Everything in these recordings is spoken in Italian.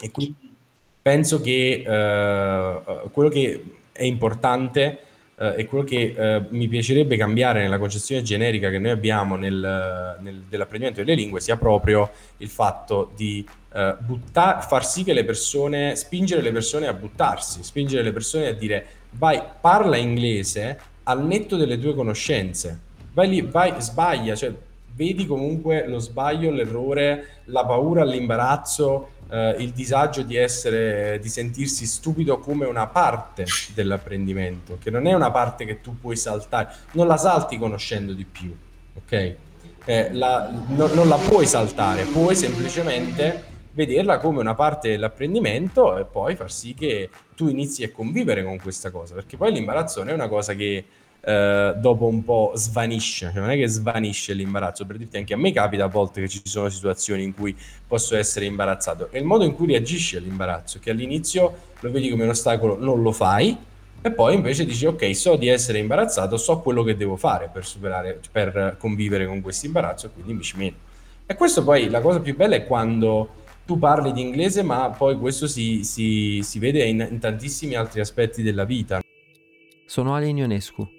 E quindi penso che uh, quello che è importante uh, e quello che uh, mi piacerebbe cambiare nella concezione generica che noi abbiamo nel, nel, dell'apprendimento delle lingue sia proprio il fatto di butta- far sì che le persone, spingere le persone a buttarsi, spingere le persone a dire vai, parla inglese al netto delle tue conoscenze, vai lì, vai, sbaglia, cioè vedi comunque lo sbaglio, l'errore, la paura, l'imbarazzo, eh, il disagio di essere, di sentirsi stupido come una parte dell'apprendimento, che non è una parte che tu puoi saltare, non la salti conoscendo di più, ok? Eh, la, no, non la puoi saltare, puoi semplicemente vederla come una parte dell'apprendimento e poi far sì che tu inizi a convivere con questa cosa, perché poi l'imbarazzo non è una cosa che eh, dopo un po' svanisce, cioè non è che svanisce l'imbarazzo, per dirti anche a me capita a volte che ci sono situazioni in cui posso essere imbarazzato, è il modo in cui reagisci all'imbarazzo, che all'inizio lo vedi come un ostacolo, non lo fai, e poi invece dici ok, so di essere imbarazzato, so quello che devo fare per superare, per convivere con questo imbarazzo e quindi mi ci metto. E questo poi la cosa più bella è quando tu parli di inglese, ma poi questo si, si, si vede in, in, tantissimi altri aspetti della vita. Sono Ale Ionescu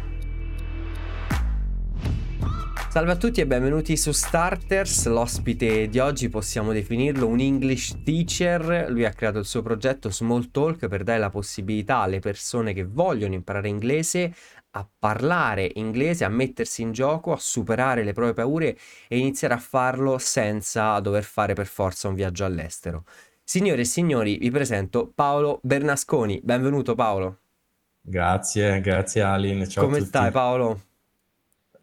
Salve a tutti e benvenuti su Starters, l'ospite di oggi possiamo definirlo un English teacher, lui ha creato il suo progetto Small Talk per dare la possibilità alle persone che vogliono imparare inglese a parlare inglese, a mettersi in gioco, a superare le proprie paure e iniziare a farlo senza dover fare per forza un viaggio all'estero. Signore e signori, vi presento Paolo Bernasconi, benvenuto Paolo. Grazie, grazie Alin, ciao Come stai Paolo?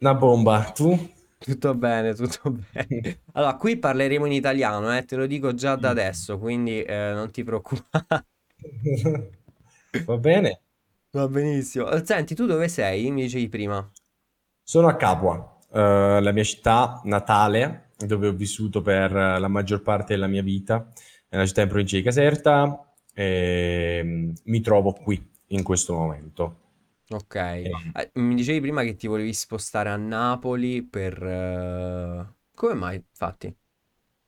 Una bomba, tu? Tutto bene, tutto bene. Allora, qui parleremo in italiano, eh, te lo dico già da adesso, quindi eh, non ti preoccupare. Va bene? Va benissimo. Senti, tu dove sei? Mi dicevi prima. Sono a Capua, eh, la mia città natale, dove ho vissuto per la maggior parte della mia vita, è una città in provincia di Caserta, e mm, mi trovo qui in questo momento. Ok. Eh, mi dicevi prima che ti volevi spostare a Napoli per... eh, Come mai, infatti?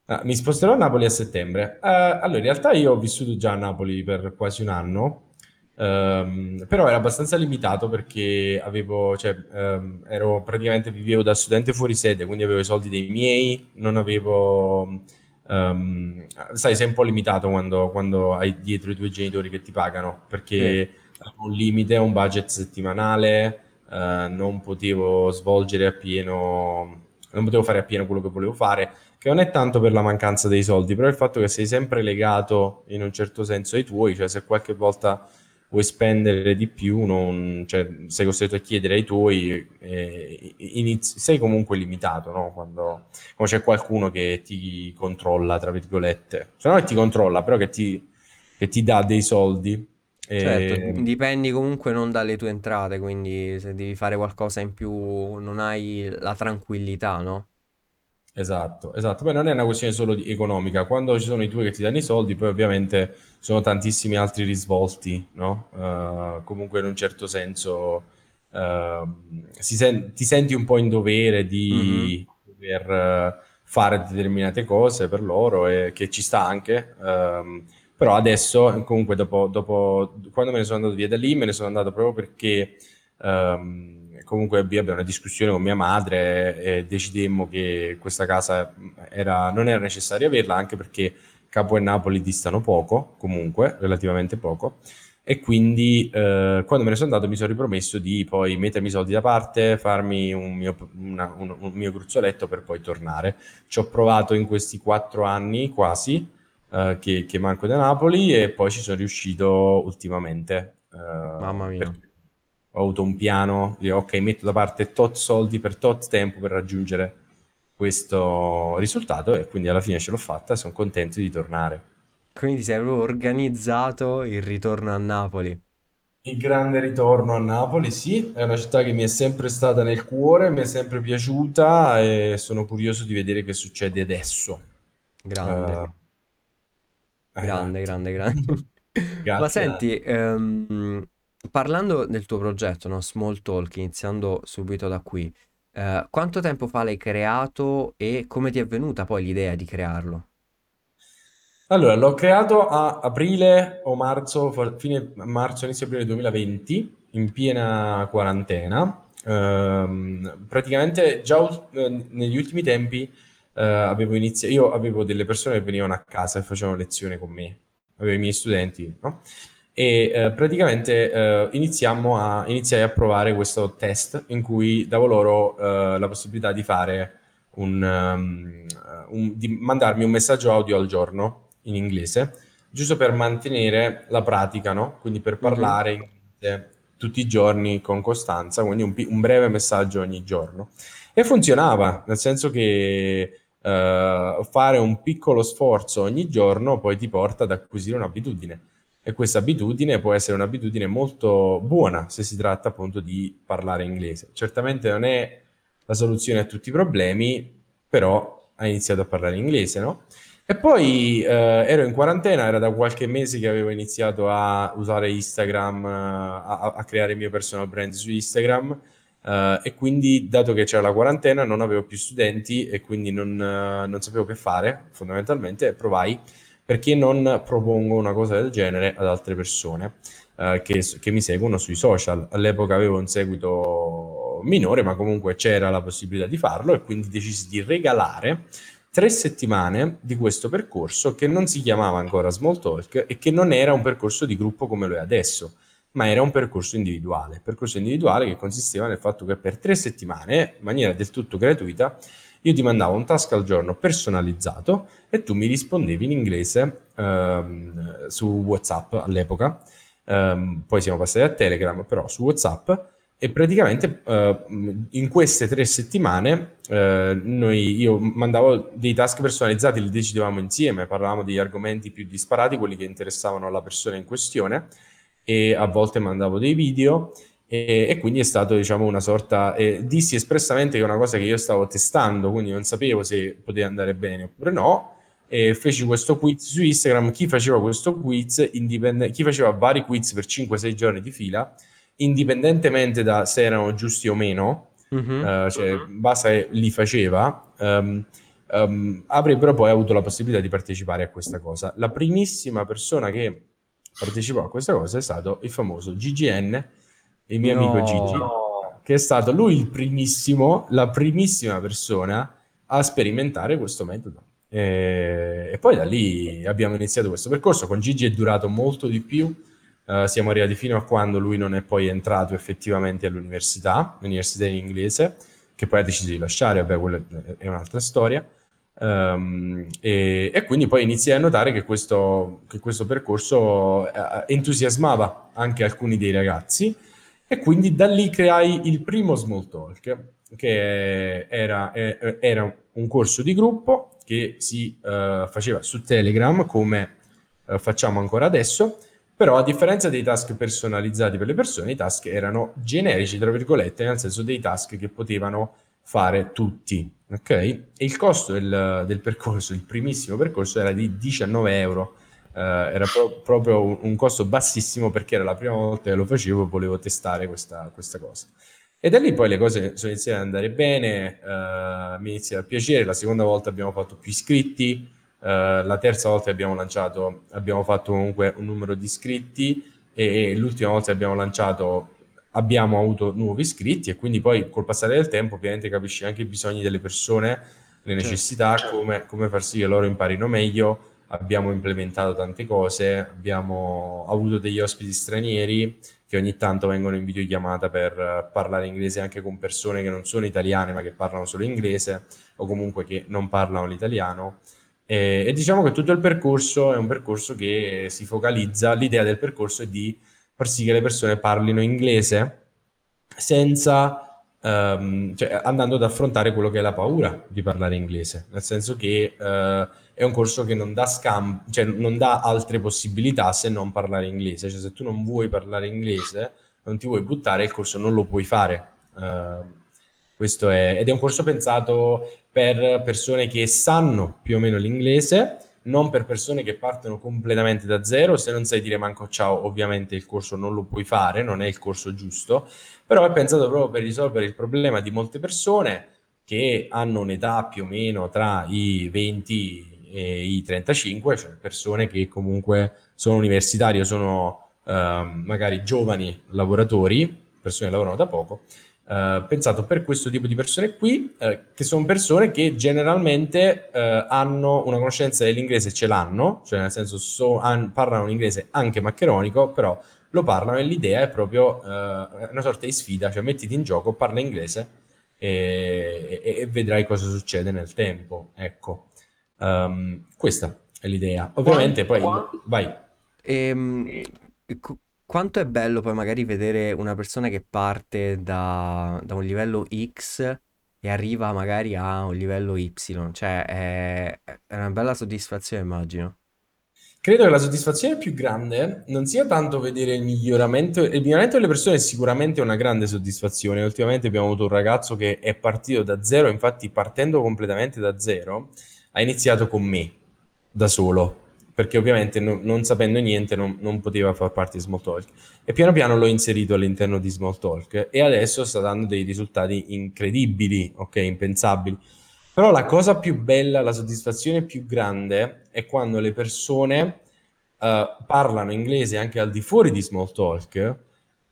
Ah, mi sposterò a Napoli a settembre. Eh, allora, in realtà io ho vissuto già a Napoli per quasi un anno, ehm, però era abbastanza limitato perché avevo, cioè, ehm, ero praticamente vivevo da studente fuori sede, quindi avevo i soldi dei miei, non avevo, ehm, sai, sei un po' limitato quando, quando hai dietro i tuoi genitori che ti pagano, perché un limite, un budget settimanale, eh, non potevo svolgere appieno, non potevo fare appieno quello che volevo fare, che non è tanto per la mancanza dei soldi, però il fatto che sei sempre legato in un certo senso ai tuoi, cioè se qualche volta vuoi spendere di più, non, cioè, sei costretto a chiedere ai tuoi, eh, inizi, sei comunque limitato no? quando, quando, c'è qualcuno che ti controlla, tra virgolette, se no che ti controlla, però che ti, che ti dà dei soldi Certo, E... dipendi comunque non dalle tue entrate, quindi se devi fare qualcosa in più non hai la tranquillità, no? Esatto, esatto. Poi non è una questione solo economica. Quando ci sono i tuoi che ti danno i soldi, poi ovviamente sono tantissimi altri risvolti, no? Uh, comunque in un certo senso uh, sen- ti senti un po' in dovere di mm-hmm. dover uh, fare determinate cose per loro e che ci sta anche. Um, però adesso, comunque, dopo, dopo, quando me ne sono andato via da lì, me ne sono andato proprio perché um, comunque abbiamo una discussione con mia madre e decidemmo che questa casa era, non era necessario averla, anche perché Capo e Napoli distano poco, comunque, relativamente poco. E quindi eh, quando me ne sono andato mi sono ripromesso di poi mettermi i soldi da parte, farmi un mio, una, un, un mio gruzzoletto per poi tornare. Ci ho provato in questi quattro anni quasi, uh, che, che, manco da Napoli e poi ci sono riuscito ultimamente. Uh, Mamma mia. Ho avuto un piano, di, ok, metto da parte tot soldi per tot tempo per raggiungere questo risultato e quindi alla fine ce l'ho fatta e sono contento di tornare. Quindi sei proprio organizzato il ritorno a Napoli. Il grande ritorno a Napoli, sì, è una città che mi è sempre stata nel cuore, mi è sempre piaciuta e sono curioso di vedere che succede adesso. Grande. Uh, Grande, Esatto. grande, grande. Ma Grazie. senti, ehm, parlando del tuo progetto, no? Small Talk, iniziando subito da qui, eh, quanto tempo fa l'hai creato e come ti è venuta poi l'idea di crearlo? Allora, l'ho creato a aprile o marzo, fine marzo, inizio aprile 2020, in piena quarantena. Ehm, praticamente già eh, negli ultimi tempi eh, avevo iniziato, io avevo delle persone che venivano a casa e facevano lezione con me, avevo i miei studenti, no? E eh, praticamente eh, a, iniziai a provare questo test in cui davo loro eh, la possibilità di fare un, um, un- di mandarmi un messaggio audio al giorno in inglese, giusto per mantenere la pratica, no? Quindi per Mhm. parlare in inglese tutti i giorni con costanza, quindi un, un breve messaggio ogni giorno. E funzionava, nel senso che eh, fare un piccolo sforzo ogni giorno poi ti porta ad acquisire un'abitudine. E questa abitudine può essere un'abitudine molto buona se si tratta appunto di parlare inglese. Certamente non è la soluzione a tutti i problemi, però ha iniziato a parlare inglese, no? E poi eh, ero in quarantena, era da qualche mese che avevo iniziato a usare Instagram, a, a creare il mio personal brand su Instagram, eh, e quindi, dato che c'era la quarantena, non avevo più studenti e quindi non, eh, non sapevo che fare, fondamentalmente, provai perché non propongo una cosa del genere ad altre persone eh, che, che mi seguono sui social. All'epoca avevo un seguito minore, ma comunque c'era la possibilità di farlo e quindi decisi di regalare tre settimane di questo percorso che non si chiamava ancora Small Talk e che non era un percorso di gruppo come lo è adesso, ma era un percorso individuale. Percorso individuale che consisteva nel fatto che per tre settimane, in maniera del tutto gratuita, io ti mandavo un task al giorno personalizzato e tu mi rispondevi in inglese ehm, su WhatsApp all'epoca. Ehm, poi siamo passati a Telegram, però su WhatsApp e praticamente eh, in queste tre settimane eh, noi, io mandavo dei task personalizzati, li decidevamo insieme, parlavamo degli argomenti più disparati, quelli che interessavano alla persona in questione e a volte mandavo dei video e, e quindi è stato diciamo una sorta, eh, dissi espressamente che è una cosa che io stavo testando, quindi non sapevo se poteva andare bene oppure no e feci questo quiz su Instagram, chi faceva questo quiz, indipende- chi faceva vari quiz per 5-6 giorni di fila indipendentemente da se erano giusti o meno, Mhm. eh, cioè basta che li faceva, ehm, ehm, avrebbero poi avuto la possibilità di partecipare a questa cosa. La primissima persona che partecipò a questa cosa è stato il famoso GGN, il mio amico Gigi, No. che è stato lui il primissimo, la primissima persona a sperimentare questo metodo. E, e poi da lì abbiamo iniziato questo percorso. Con Gigi è durato molto di più Uh, siamo arrivati fino a quando lui non è poi entrato effettivamente all'università, l'università in inglese, che poi ha deciso di lasciare, vabbè, quella è un'altra storia. Um, e, e, quindi poi iniziai a notare che questo, che questo percorso uh, entusiasmava anche alcuni dei ragazzi e quindi da lì creai il primo Small Talk, che era, era un corso di gruppo che si uh, faceva su Telegram come facciamo ancora adesso però a differenza dei task personalizzati per le persone, i task erano generici, tra virgolette, nel senso dei task che potevano fare tutti, ok? E il costo del, del percorso, il primissimo percorso, era di 19 euro. Uh, era pro- proprio un, un, costo bassissimo perché era la prima volta che lo facevo volevo testare questa, questa cosa. E da lì poi le cose sono iniziate ad andare bene, uh, mi inizia a piacere, la seconda volta abbiamo fatto più iscritti, Uh, la terza volta abbiamo lanciato, abbiamo fatto comunque un numero di iscritti e, e l'ultima volta che abbiamo lanciato abbiamo avuto nuovi iscritti e quindi poi col passare del tempo ovviamente capisci anche i bisogni delle persone, le necessità, certo. come, come far sì che loro imparino meglio. Abbiamo implementato tante cose, abbiamo avuto degli ospiti stranieri che ogni tanto vengono in videochiamata per parlare inglese anche con persone che non sono italiane ma che parlano solo inglese o comunque che non parlano l'italiano. E, e, diciamo che tutto il percorso è un percorso che si focalizza, l'idea del percorso è di far sì che le persone parlino inglese senza, um, cioè andando ad affrontare quello che è la paura di parlare inglese, nel senso che uh, è un corso che non dà scam, cioè non dà altre possibilità se non parlare inglese, cioè se tu non vuoi parlare inglese, non ti vuoi buttare, il corso non lo puoi fare. Uh, questo è, ed è un corso pensato per persone che sanno più o meno l'inglese, non per persone che partono completamente da zero. Se non sai dire manco ciao, ovviamente il corso non lo puoi fare, non è il corso giusto, però è pensato proprio per risolvere il problema di molte persone che hanno un'età più o meno tra i 20 e i 35, cioè persone che comunque sono universitari o sono eh, magari giovani lavoratori, persone che lavorano da poco, eh, pensato per questo tipo di persone qui, eh, che sono persone che generalmente eh, hanno una conoscenza dell'inglese, ce l'hanno, cioè nel senso so, han, parlano un inglese anche maccheronico, però lo parlano e l'idea è proprio eh, una sorta di sfida, cioè mettiti in gioco, parla inglese e, e, e vedrai cosa succede nel tempo. Ecco, um, questa è l'idea. Ovviamente poi vai. Ehm, quanto è bello poi magari vedere una persona che parte da, da un livello X e arriva magari a un livello Y, cioè è, è una bella soddisfazione, immagino. Credo che la soddisfazione più grande non sia tanto vedere il miglioramento, il miglioramento delle persone è sicuramente una grande soddisfazione. Ultimamente abbiamo avuto un ragazzo che è partito da zero, infatti partendo completamente da zero, ha iniziato con me, da solo perché ovviamente no, non sapendo niente non, non, poteva far parte di Smalltalk. E piano piano l'ho inserito all'interno di Smalltalk e adesso sta dando dei risultati incredibili, ok, impensabili. Però la cosa più bella, la soddisfazione più grande è quando le persone uh, parlano inglese anche al di fuori di Smalltalk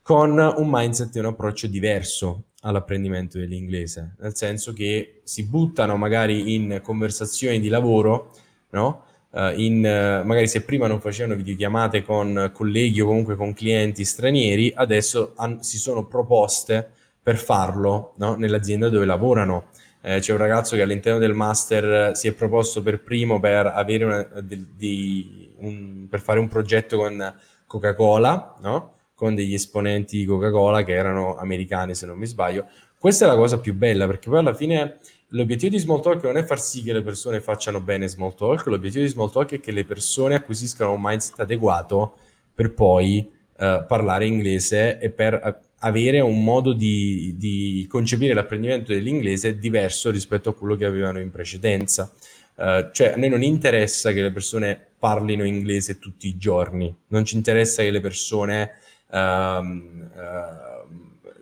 con un mindset e un approccio diverso all'apprendimento dell'inglese, nel senso che si buttano magari in conversazioni di lavoro, no? Uh, in, uh, magari se prima non facevano videochiamate con colleghi o comunque con clienti stranieri, adesso han, si sono proposte per farlo no? nell'azienda dove lavorano. Eh, c'è un ragazzo che all'interno del master si è proposto per primo per, una, de, de, un, per fare un progetto con Coca-Cola, no? con degli esponenti di Coca-Cola che erano americani se non mi sbaglio. Questa è la cosa più bella perché poi alla fine l'obiettivo di Smalltalk non è far sì che le persone facciano bene Smalltalk, l'obiettivo di Smalltalk è che le persone acquisiscano un mindset adeguato per poi uh, parlare inglese e per uh, avere un modo di, di, concepire l'apprendimento dell'inglese diverso rispetto a quello che avevano in precedenza. Uh, cioè, a noi non interessa che le persone parlino inglese tutti i giorni, non ci interessa che le persone um,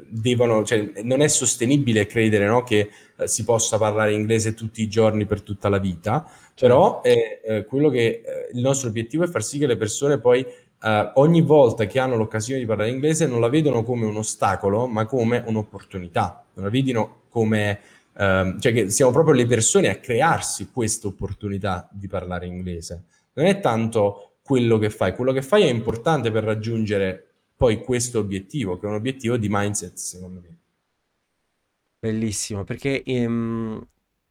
devono, cioè, non è sostenibile credere no, che eh, si possa parlare inglese tutti i giorni per tutta la vita, però è, eh, quello che eh, il nostro obiettivo è far sì che le persone poi eh, ogni volta che hanno l'occasione di parlare inglese non la vedono come un ostacolo, ma come un'opportunità, non la vedono come ehm, cioè che siamo proprio le persone a crearsi questa opportunità di parlare inglese. Non è tanto quello che fai, quello che fai è importante per raggiungere poi questo obiettivo, che è un obiettivo di mindset, secondo me. Bellissimo, perché ehm,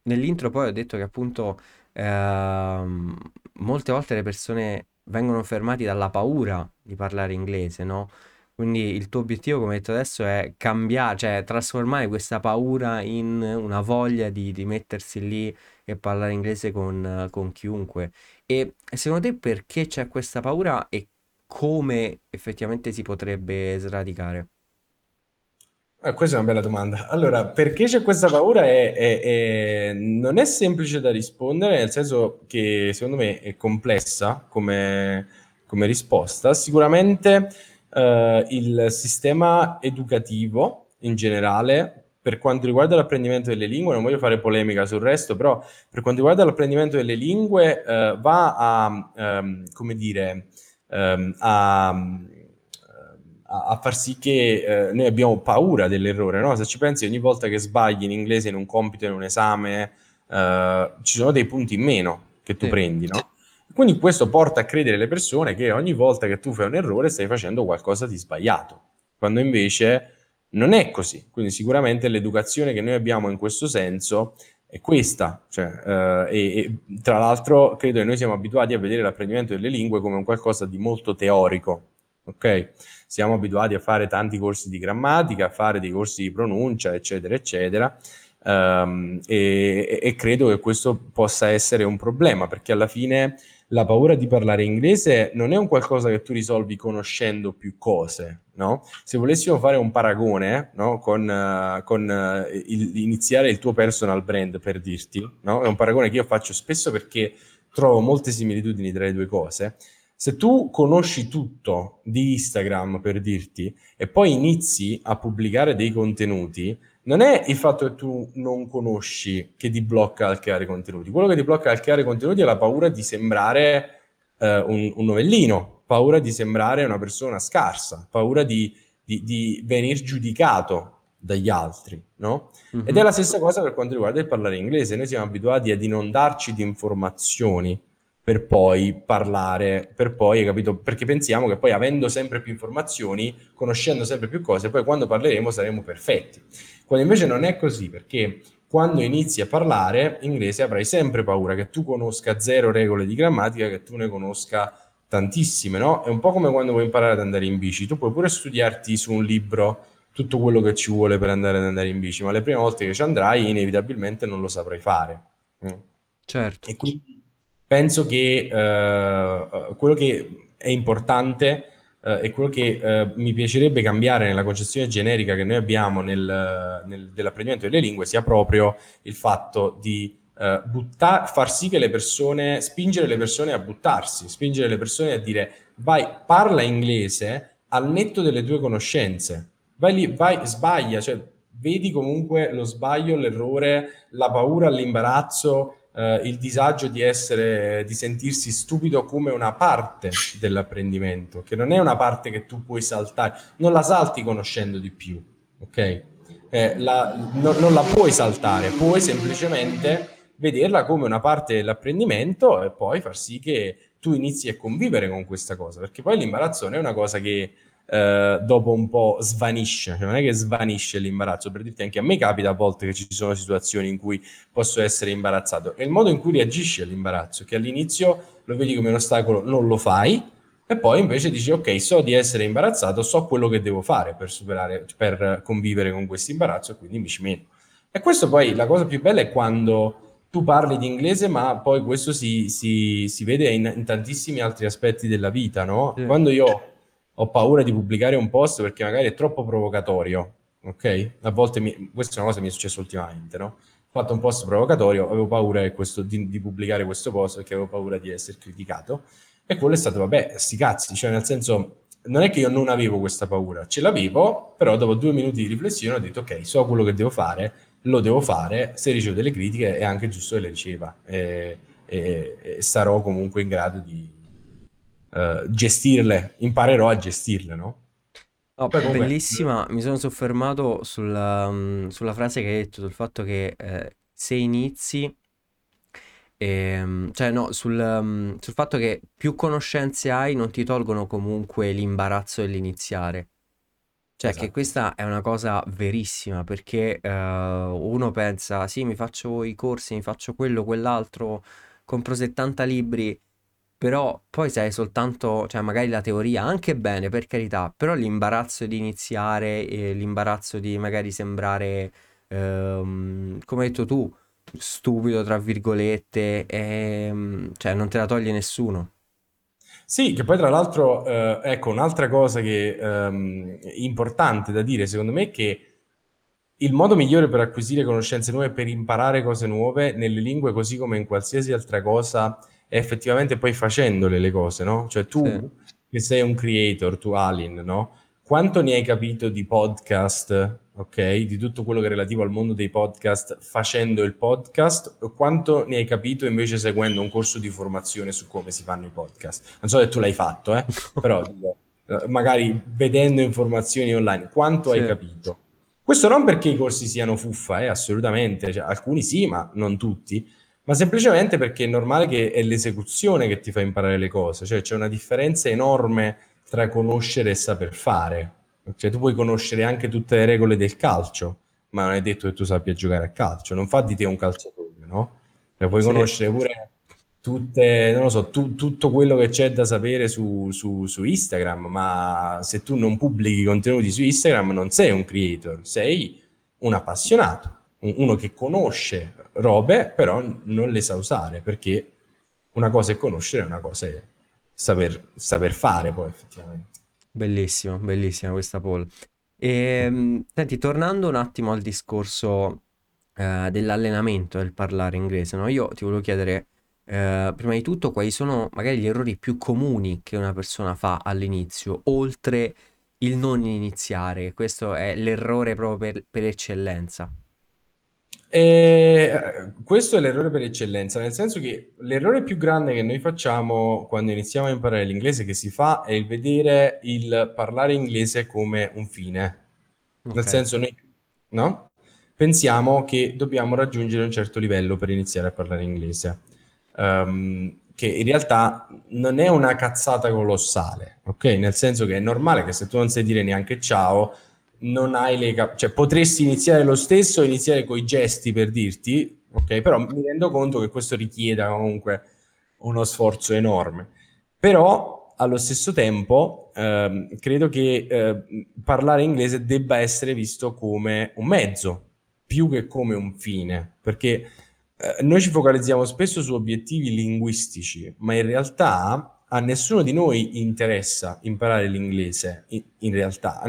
nell'intro poi ho detto che appunto ehm, molte volte le persone vengono fermate dalla paura di parlare inglese, no? Quindi il tuo obiettivo, come hai detto adesso, è cambiare, cioè trasformare questa paura in una voglia di, di mettersi lì e parlare inglese con, con chiunque. E secondo te perché c'è questa paura e come effettivamente si potrebbe sradicare? Ah, questa è una bella domanda. Allora, perché c'è questa paura? È, è, è, non è semplice da rispondere, nel senso che secondo me è complessa come, come risposta. Sicuramente eh, il sistema educativo in generale, per quanto riguarda l'apprendimento delle lingue, non voglio fare polemica sul resto, però per quanto riguarda l'apprendimento delle lingue, eh, va a, ehm, come dire, ehm, a, a, far sì che eh, noi abbiamo paura dell'errore, no? Se ci pensi, ogni volta che sbagli in inglese in un compito, in un esame, eh, ci sono dei punti in meno che tu sì. prendi, no? Quindi questo porta a credere le persone che ogni volta che tu fai un errore stai facendo qualcosa di sbagliato, quando invece non è così. Quindi sicuramente l'educazione che noi abbiamo in questo senso è questa. Cioè, eh, e, e, tra l'altro credo che noi siamo abituati a vedere l'apprendimento delle lingue come un qualcosa di molto teorico. Ok? Siamo abituati a fare tanti corsi di grammatica, a fare dei corsi di pronuncia, eccetera, eccetera. Um, e, e, credo che questo possa essere un problema perché alla fine la paura di parlare inglese non è un qualcosa che tu risolvi conoscendo più cose, no? Se volessimo fare un paragone, no? Con, uh, con uh, il, iniziare il tuo personal brand, per dirti, no? È un paragone che io faccio spesso perché trovo molte similitudini tra le due cose. Se tu conosci tutto di Instagram, per dirti, e poi inizi a pubblicare dei contenuti, non è il fatto che tu non conosci che ti blocca dal creare contenuti. Quello che ti blocca dal creare contenuti è la paura di sembrare eh, un, un, novellino, paura di sembrare una persona scarsa, paura di, di, di venire giudicato dagli altri, no? Mm-hmm. Ed è la stessa cosa per quanto riguarda il parlare inglese. Noi siamo abituati ad inondarci di informazioni per poi parlare, per poi, capito? Perché pensiamo che poi avendo sempre più informazioni, conoscendo sempre più cose, poi quando parleremo saremo perfetti. Quando invece non è così, perché quando inizi a parlare inglese avrai sempre paura che tu conosca zero regole di grammatica, che tu ne conosca tantissime, no? È un po' come quando vuoi imparare ad andare in bici. Tu puoi pure studiarti su un libro tutto quello che ci vuole per andare ad andare in bici, ma le prime volte che ci andrai inevitabilmente non lo saprai fare. Mm. Certo. E quindi penso che uh, quello che è importante uh, e quello che uh, mi piacerebbe cambiare nella concezione generica che noi abbiamo nel, nel, dell'apprendimento delle lingue sia proprio il fatto di butta- far sì che le persone, spingere le persone a buttarsi, spingere le persone a dire vai, parla inglese al netto delle tue conoscenze. Vai lì, vai, sbaglia, cioè vedi comunque lo sbaglio, l'errore, la paura, l'imbarazzo, eh, il disagio di essere, di sentirsi stupido come una parte dell'apprendimento, che non è una parte che tu puoi saltare, non la salti conoscendo di più, ok? Eh, la, no, non la puoi saltare, puoi semplicemente vederla come una parte dell'apprendimento e poi far sì che tu inizi a convivere con questa cosa, perché poi l'imbarazzo non è una cosa che eh, dopo un po' svanisce, cioè non è che svanisce l'imbarazzo, per dirti anche a me capita a volte che ci sono situazioni in cui posso essere imbarazzato, è il modo in cui reagisci all'imbarazzo, che all'inizio lo vedi come un ostacolo, non lo fai, e poi invece dici ok, so di essere imbarazzato, so quello che devo fare per superare, per convivere con questo imbarazzo e quindi mi ci metto. E questo poi la cosa più bella è quando tu parli di inglese, ma poi questo si, si, si vede in, in, tantissimi altri aspetti della vita, no? Sì. Quando io ho paura di pubblicare un post perché magari è troppo provocatorio, ok? A volte, mi, questa è una cosa che mi è successa ultimamente, no? Ho fatto un post provocatorio, avevo paura questo, di, di, pubblicare questo post perché avevo paura di essere criticato e quello è stato, vabbè, sti cazzi, cioè nel senso, non è che io non avevo questa paura, ce l'avevo, però dopo due minuti di riflessione ho detto, ok, so quello che devo fare, lo devo fare, se ricevo delle critiche è anche giusto che le riceva e, e, e sarò comunque in grado di, uh, gestirle, imparerò a gestirle, no? Oh, bellissima, mi sono soffermato sulla, um, sulla, frase che hai detto, sul fatto che eh, se inizi, ehm, cioè no, sul, um, sul, fatto che più conoscenze hai non ti tolgono comunque l'imbarazzo dell'iniziare. Cioè esatto. che questa è una cosa verissima perché uh, uno pensa, sì, mi faccio i corsi, mi faccio quello, quell'altro, compro 70 libri però poi sei soltanto, cioè magari la teoria anche bene, per carità, però l'imbarazzo di iniziare, e l'imbarazzo di magari sembrare, ehm, come hai detto tu, stupido, tra virgolette, ehm, cioè non te la toglie nessuno. Sì, che poi tra l'altro, eh, ecco, un'altra cosa che ehm, importante da dire, secondo me, è che il modo migliore per acquisire conoscenze nuove, per imparare cose nuove nelle lingue, così come in qualsiasi altra cosa, effettivamente poi facendole le cose, no? Cioè tu sì. che sei un creator, tu Alin, no? Quanto ne hai capito di podcast, ok? Di tutto quello che è relativo al mondo dei podcast facendo il podcast? Quanto ne hai capito invece seguendo un corso di formazione su come si fanno i podcast? Non so se tu l'hai fatto, eh? Però eh, magari vedendo informazioni online, quanto sì. hai capito? Questo non perché i corsi siano fuffa, eh, assolutamente, cioè, alcuni sì, ma non tutti ma semplicemente perché è normale che è l'esecuzione che ti fa imparare le cose, cioè c'è una differenza enorme tra conoscere e saper fare. Cioè tu puoi conoscere anche tutte le regole del calcio, ma non è detto che tu sappia giocare a calcio, non fa di te un calciatore, no? Cioè, puoi sì. conoscere pure tutte, non lo so, tu, tutto quello che c'è da sapere su, su, su Instagram, ma se tu non pubblichi contenuti su Instagram non sei un creator, sei un appassionato uno che conosce robe, però non le sa usare, perché una cosa è conoscere, una cosa è saper, saper fare poi effettivamente. Bellissimo, bellissima questa Paul. E, ehm, senti, tornando un attimo al discorso eh, dell'allenamento, del parlare inglese, no? Io ti volevo chiedere, eh, prima di tutto, quali sono magari gli errori più comuni che una persona fa all'inizio, oltre il non iniziare? Questo è l'errore proprio per, per eccellenza. E questo è l'errore per eccellenza, nel senso che l'errore più grande che noi facciamo quando iniziamo a imparare l'inglese che si fa è il vedere il parlare inglese come un fine. Nel Ok. senso noi, no? Pensiamo che dobbiamo raggiungere un certo livello per iniziare a parlare inglese. Ehm, che in realtà non è una cazzata colossale, ok? Nel senso che è normale che se tu non sai dire neanche ciao, non hai le cap- cioè potresti iniziare lo stesso, iniziare con i gesti per dirti, ok? Però mi rendo conto che questo richieda comunque uno sforzo enorme. Però allo stesso tempo ehm, credo che eh, parlare inglese debba essere visto come un mezzo più che come un fine, perché eh, noi ci focalizziamo spesso su obiettivi linguistici, ma in realtà a nessuno di noi interessa imparare l'inglese, in, realtà.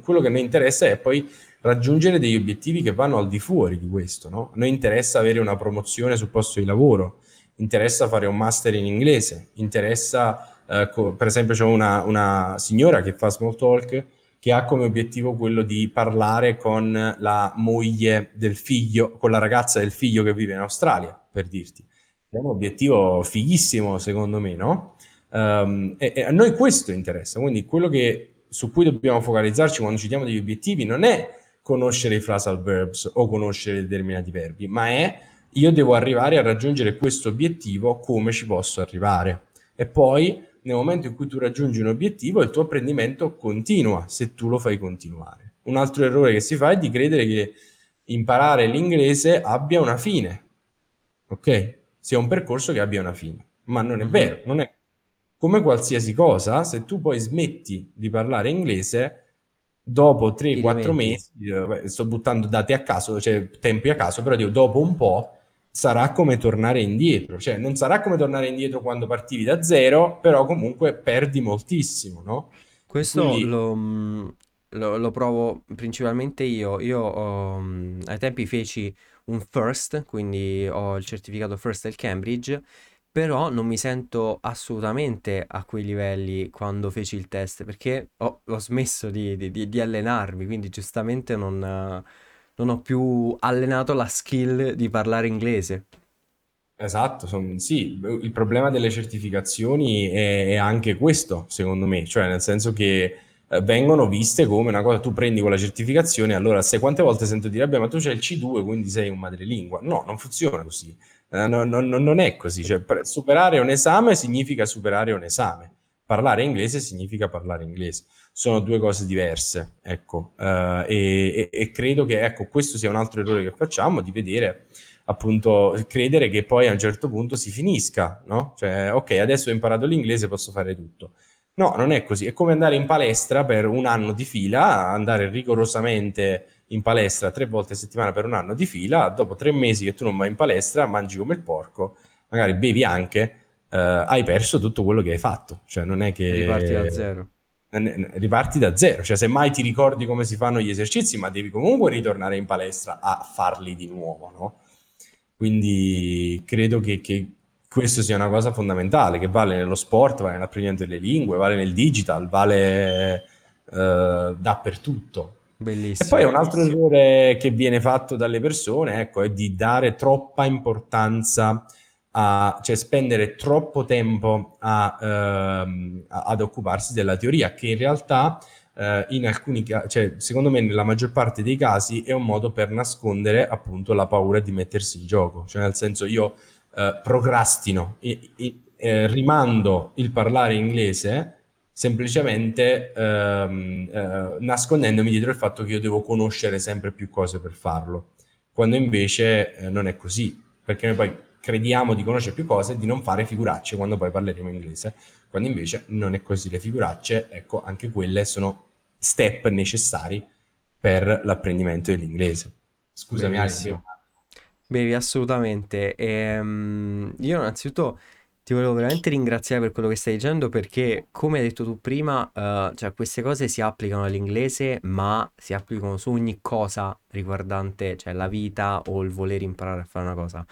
Quello che a noi interessa è poi raggiungere degli obiettivi che vanno al di fuori di questo, no? A noi interessa avere una promozione sul posto di lavoro, interessa fare un master in inglese, interessa, eh, per esempio, c'è una, una signora che fa small talk che ha come obiettivo quello di parlare con la moglie del figlio, con la ragazza del figlio che vive in Australia, per dirti. È un obiettivo fighissimo, secondo me, no? Um, e, e, a noi questo interessa, quindi quello che, su cui dobbiamo focalizzarci quando ci diamo degli obiettivi non è conoscere i phrasal verbs o conoscere determinati verbi, ma è io devo arrivare a raggiungere questo obiettivo, come ci posso arrivare? E poi nel momento in cui tu raggiungi un obiettivo, il tuo apprendimento continua se tu lo fai continuare. Un altro errore che si fa è di credere che imparare l'inglese abbia una fine, ok? Sia un percorso che abbia una fine, ma non è Mhm. vero, non è come qualsiasi cosa, se tu poi smetti di parlare inglese, dopo Ti 3-4 dimentichi. mesi, eh, sto buttando dati a caso, cioè tempi a caso, però dico, dopo un po' sarà come tornare indietro, cioè non sarà come tornare indietro quando partivi da zero, però comunque perdi moltissimo, no? Questo quindi lo, mm, lo- lo provo principalmente io. Io ho, mm, ai tempi feci un first, quindi ho il certificato first del Cambridge, però non mi sento assolutamente a quei livelli quando feci il test, perché ho, ho smesso di, di- di- allenarmi, quindi giustamente non, non ho più allenato la skill di parlare inglese. Esatto, son- sì, il problema delle certificazioni è, è anche questo, secondo me, cioè nel senso che eh, vengono viste come una cosa, tu prendi quella certificazione, allora sai quante volte sento dire, vabbè, ma tu c'hai il C2, quindi sei un madrelingua. No, non funziona così, no- no- no- non è così, cioè per- superare un esame significa superare un esame, parlare inglese significa parlare inglese, sono due cose diverse, ecco, Eh, e, e- e credo che, ecco, questo sia un altro errore che facciamo, di vedere appunto credere che poi a un certo punto si finisca, no? Cioè, ok, adesso ho imparato l'inglese, posso fare tutto. No, non è così. È come andare in palestra per un anno di fila, andare rigorosamente in palestra tre volte a settimana per un anno di fila, dopo tre mesi che tu non vai in palestra, mangi come il porco, magari bevi anche, eh, hai perso tutto quello che hai fatto. Cioè, non è Riparti da che zero. riparti da zero, cioè semmai ti ricordi come si fanno gli esercizi, ma devi comunque ritornare in palestra a farli di nuovo, no? Quindi credo che, che questo sia una cosa fondamentale, che vale nello sport, vale nell'apprendimento delle lingue, vale nel digital, vale eh, dappertutto. E poi Bellissimo. un altro errore che viene fatto dalle persone, ecco, è di dare troppa importanza a, cioè spendere troppo tempo a, ehm, ad occuparsi della teoria, che in realtà eh, in alcuni casi, cioè, secondo me nella maggior parte dei casi è un modo per nascondere appunto la paura di mettersi in gioco, cioè nel senso io eh, procrastino, e, e, eh, rimando il parlare inglese semplicemente ehm, eh, nascondendomi dietro il fatto che io devo conoscere sempre più cose per farlo, quando invece eh, non è così, perché noi poi crediamo di conoscere più cose e di non fare figuracce quando poi parleremo inglese, quando invece non è così. Le figuracce, ecco, anche quelle sono step necessari per l'apprendimento dell'inglese. Scusami, Ale, Bellissimo. Bevi, assolutamente. Ehm, io innanzitutto ti volevo veramente ringraziare per quello che stai dicendo perché, come hai detto tu prima, eh, cioè queste cose si applicano all'inglese, ma si applicano su ogni cosa riguardante, cioè la vita o il voler imparare a fare una cosa.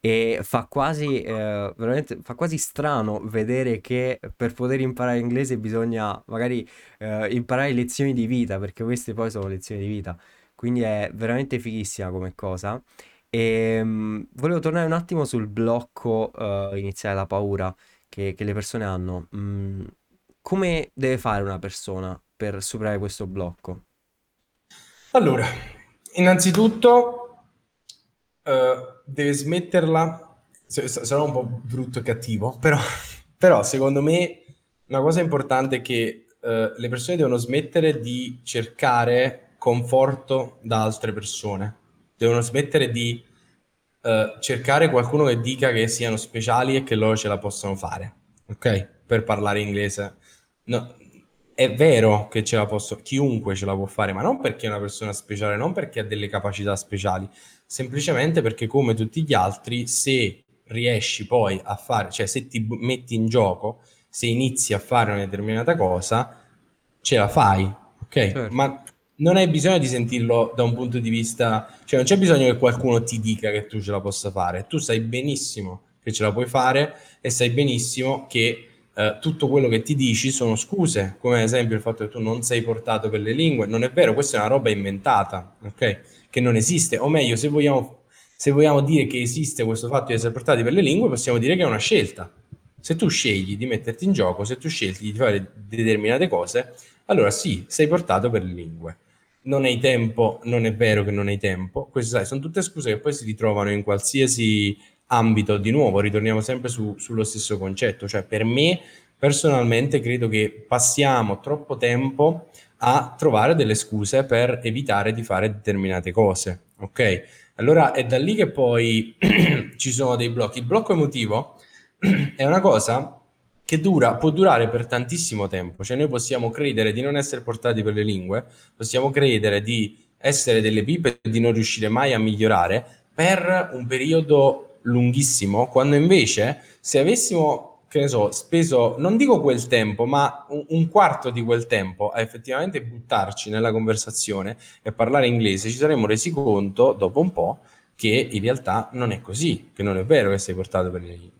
e fa quasi, eh, veramente, fa quasi strano vedere che per poter imparare inglese bisogna magari eh, imparare lezioni di vita, perché queste poi sono lezioni di vita. Quindi è veramente fighissima come cosa. E mh, volevo tornare un attimo sul blocco eh, iniziale, la paura che, che le persone hanno. Mm, come deve fare una persona per superare questo blocco? Allora, innanzitutto eh, deve smetterla, sarà un po' brutto e cattivo, però, però secondo me una cosa importante è che eh, le persone devono smettere di cercare conforto da altre persone, devono smettere di eh, cercare qualcuno che dica che siano speciali e che loro ce la possono fare, ok? Per parlare inglese. No, è vero che ce la posso, chiunque ce la può fare, ma non perché è una persona speciale, non perché ha delle capacità speciali, semplicemente perché come tutti gli altri, se riesci poi a fare, cioè se ti metti in gioco, se inizi a fare una determinata cosa, ce la fai, ok? Certo. Ma non hai bisogno di sentirlo da un punto di vista, cioè non c'è bisogno che qualcuno ti dica che tu ce la possa fare, tu sai benissimo che ce la puoi fare e sai benissimo che eh, tutto quello che ti dici sono scuse, come ad esempio il fatto che tu non sei portato per le lingue, non è vero, questa è una roba inventata, ok? Che non esiste, o meglio, se vogliamo, se vogliamo dire che esiste questo fatto di essere portati per le lingue, possiamo dire che è una scelta. Se tu scegli di metterti in gioco, se tu scegli di fare determinate cose, allora sì, sei portato per le lingue. Non hai tempo, non è vero che non hai tempo. Queste sai, sono tutte scuse che poi si ritrovano in qualsiasi ambito, di nuovo, ritorniamo sempre su, sullo stesso concetto, cioè per me personalmente credo che passiamo troppo tempo a trovare delle scuse per evitare di fare determinate cose, ok? Allora è da lì che poi ci sono dei blocchi. Il blocco emotivo è una cosa che dura, può durare per tantissimo tempo, cioè noi possiamo credere di non essere portati per le lingue, possiamo credere di essere delle pipe e di non riuscire mai a migliorare per un periodo lunghissimo, quando invece se avessimo, che ne so, speso, non dico quel tempo, ma un, un, quarto di quel tempo a effettivamente buttarci nella conversazione e parlare inglese, ci saremmo resi conto dopo un po' che in realtà non è così, che non è vero che sei portato per le lingue.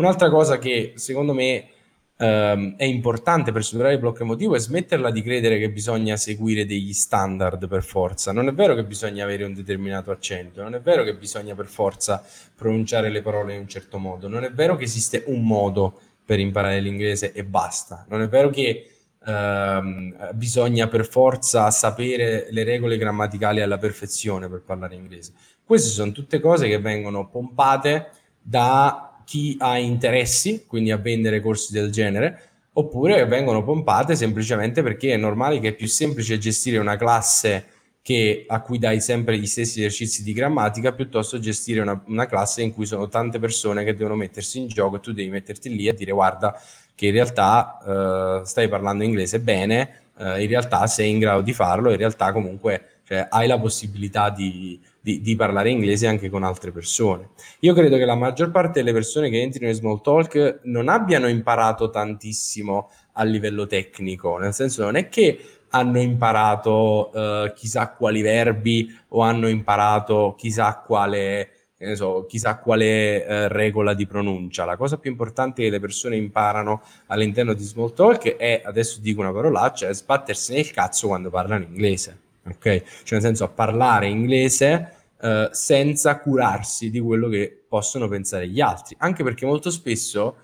Un'altra cosa che secondo me ehm, è importante per superare il blocco emotivo è smetterla di credere che bisogna seguire degli standard per forza. Non è vero che bisogna avere un determinato accento, non è vero che bisogna per forza pronunciare le parole in un certo modo, non è vero che esiste un modo per imparare l'inglese e basta. Non è vero che ehm, bisogna per forza sapere le regole grammaticali alla perfezione per parlare inglese. Queste sono tutte cose che vengono pompate da chi ha interessi, quindi a vendere corsi del genere, oppure vengono pompate semplicemente perché è normale che è più semplice gestire una classe che, a cui dai sempre gli stessi esercizi di grammatica piuttosto gestire una, una, classe in cui sono tante persone che devono mettersi in gioco e tu devi metterti lì a dire guarda che in realtà eh, stai parlando inglese bene, eh, in realtà sei in grado di farlo, in realtà comunque cioè, hai la possibilità di, di, di, parlare inglese anche con altre persone. Io credo che la maggior parte delle persone che entrino in small talk non abbiano imparato tantissimo a livello tecnico, nel senso non è che hanno imparato uh, chissà quali verbi o hanno imparato chissà quale, so, chissà quale uh, regola di pronuncia. La cosa più importante che le persone imparano all'interno di small talk è, adesso dico una parolaccia, è sbattersi nel cazzo quando parlano inglese ok? Cioè nel senso a parlare inglese eh, senza curarsi di quello che possono pensare gli altri, anche perché molto spesso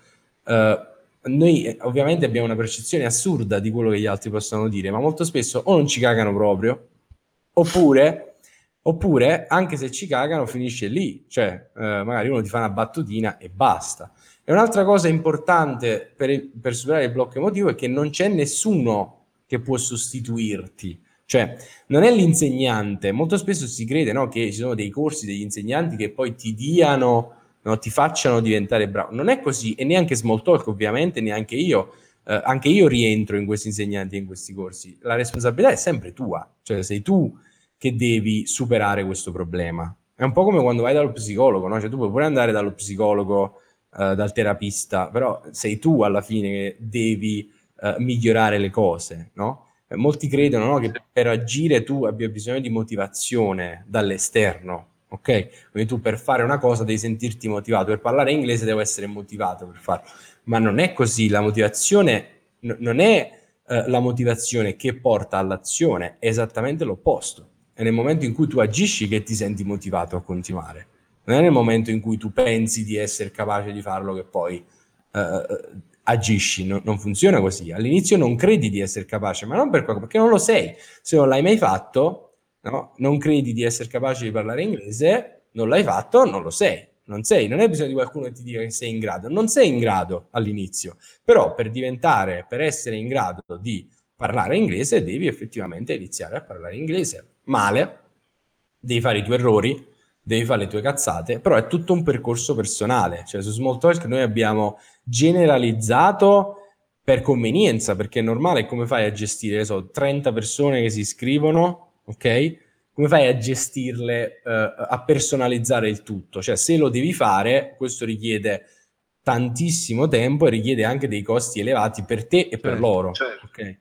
eh, noi eh, ovviamente abbiamo una percezione assurda di quello che gli altri possono dire, ma molto spesso o non ci cagano proprio, oppure, oppure anche se ci cagano finisce lì, cioè eh, magari uno ti fa una battutina e basta. E un'altra cosa importante per, per superare il blocco emotivo è che non c'è nessuno che può sostituirti. Cioè, non è l'insegnante, molto spesso si crede no, che ci sono dei corsi, degli insegnanti che poi ti diano, no, ti facciano diventare bravo. Non è così, e neanche Smalltalk, ovviamente, neanche io. Eh, anche io rientro in questi insegnanti in questi corsi. La responsabilità è sempre tua, cioè sei tu che devi superare questo problema. È un po' come quando vai dallo psicologo, no? Cioè tu puoi pure andare dallo psicologo, eh, dal terapista, però sei tu alla fine che devi eh, migliorare le cose, no? Molti credono no, che per agire tu abbia bisogno di motivazione dall'esterno, ok? Quindi tu per fare una cosa devi sentirti motivato, per parlare inglese devo essere motivato per farlo, ma non è così, la motivazione n- non è eh, la motivazione che porta all'azione, è esattamente l'opposto. È nel momento in cui tu agisci che ti senti motivato a continuare, non è nel momento in cui tu pensi di essere capace di farlo che poi eh, agisci, no, non funziona così. All'inizio non credi di essere capace, ma non per quello, perché non lo sei. Se non l'hai mai fatto, no? non credi di essere capace di parlare inglese, non l'hai fatto, non lo sei. Non sei, non hai bisogno di qualcuno che ti dica che sei in grado, non sei in grado all'inizio, però per diventare, per essere in grado di parlare inglese, devi effettivamente iniziare a parlare inglese. Male, devi fare i tuoi errori, devi fare le tue cazzate, però è tutto un percorso personale. Cioè su Smalltalk noi abbiamo generalizzato per convenienza, perché è normale come fai a gestire, so, 30 persone che si iscrivono, ok? Come fai a gestirle, uh, a personalizzare il tutto? Cioè se lo devi fare, questo richiede tantissimo tempo e richiede anche dei costi elevati per te e per certo, loro. Certo. Okay?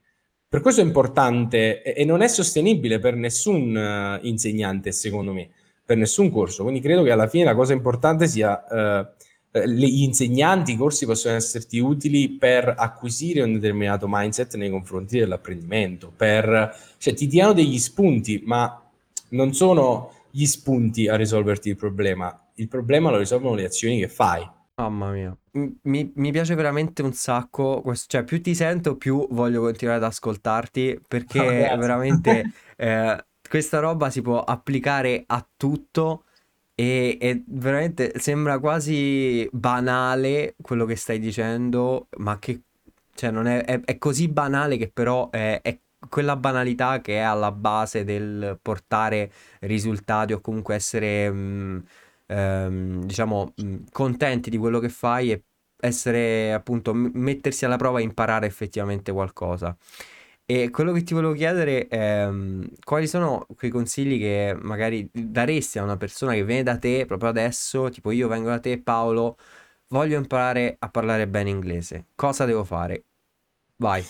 Per questo è importante e, e non è sostenibile per nessun uh, insegnante, secondo me per nessun corso. Quindi credo che alla fine la cosa importante sia eh, eh, gli insegnanti, i corsi possono esserti utili per acquisire un determinato mindset nei confronti dell'apprendimento, per, cioè ti diano degli spunti, ma non sono gli spunti a risolverti il problema, il problema lo risolvono le azioni che fai. Mamma mia, mi, mi piace veramente un sacco, questo, cioè più ti sento più voglio continuare ad ascoltarti perché oh, veramente eh, questa roba si può applicare a tutto e, e, veramente sembra quasi banale quello che stai dicendo, ma che cioè non è, è, è così banale che però è, è, quella banalità che è alla base del portare risultati o comunque essere mh, mm, ehm, diciamo mh, mm, contenti di quello che fai e essere appunto mettersi alla prova e imparare effettivamente qualcosa. E quello che ti volevo chiedere è um, quali sono quei consigli che magari daresti a una persona che viene da te proprio adesso, tipo io vengo da te Paolo, voglio imparare a parlare bene inglese, cosa devo fare? Vai.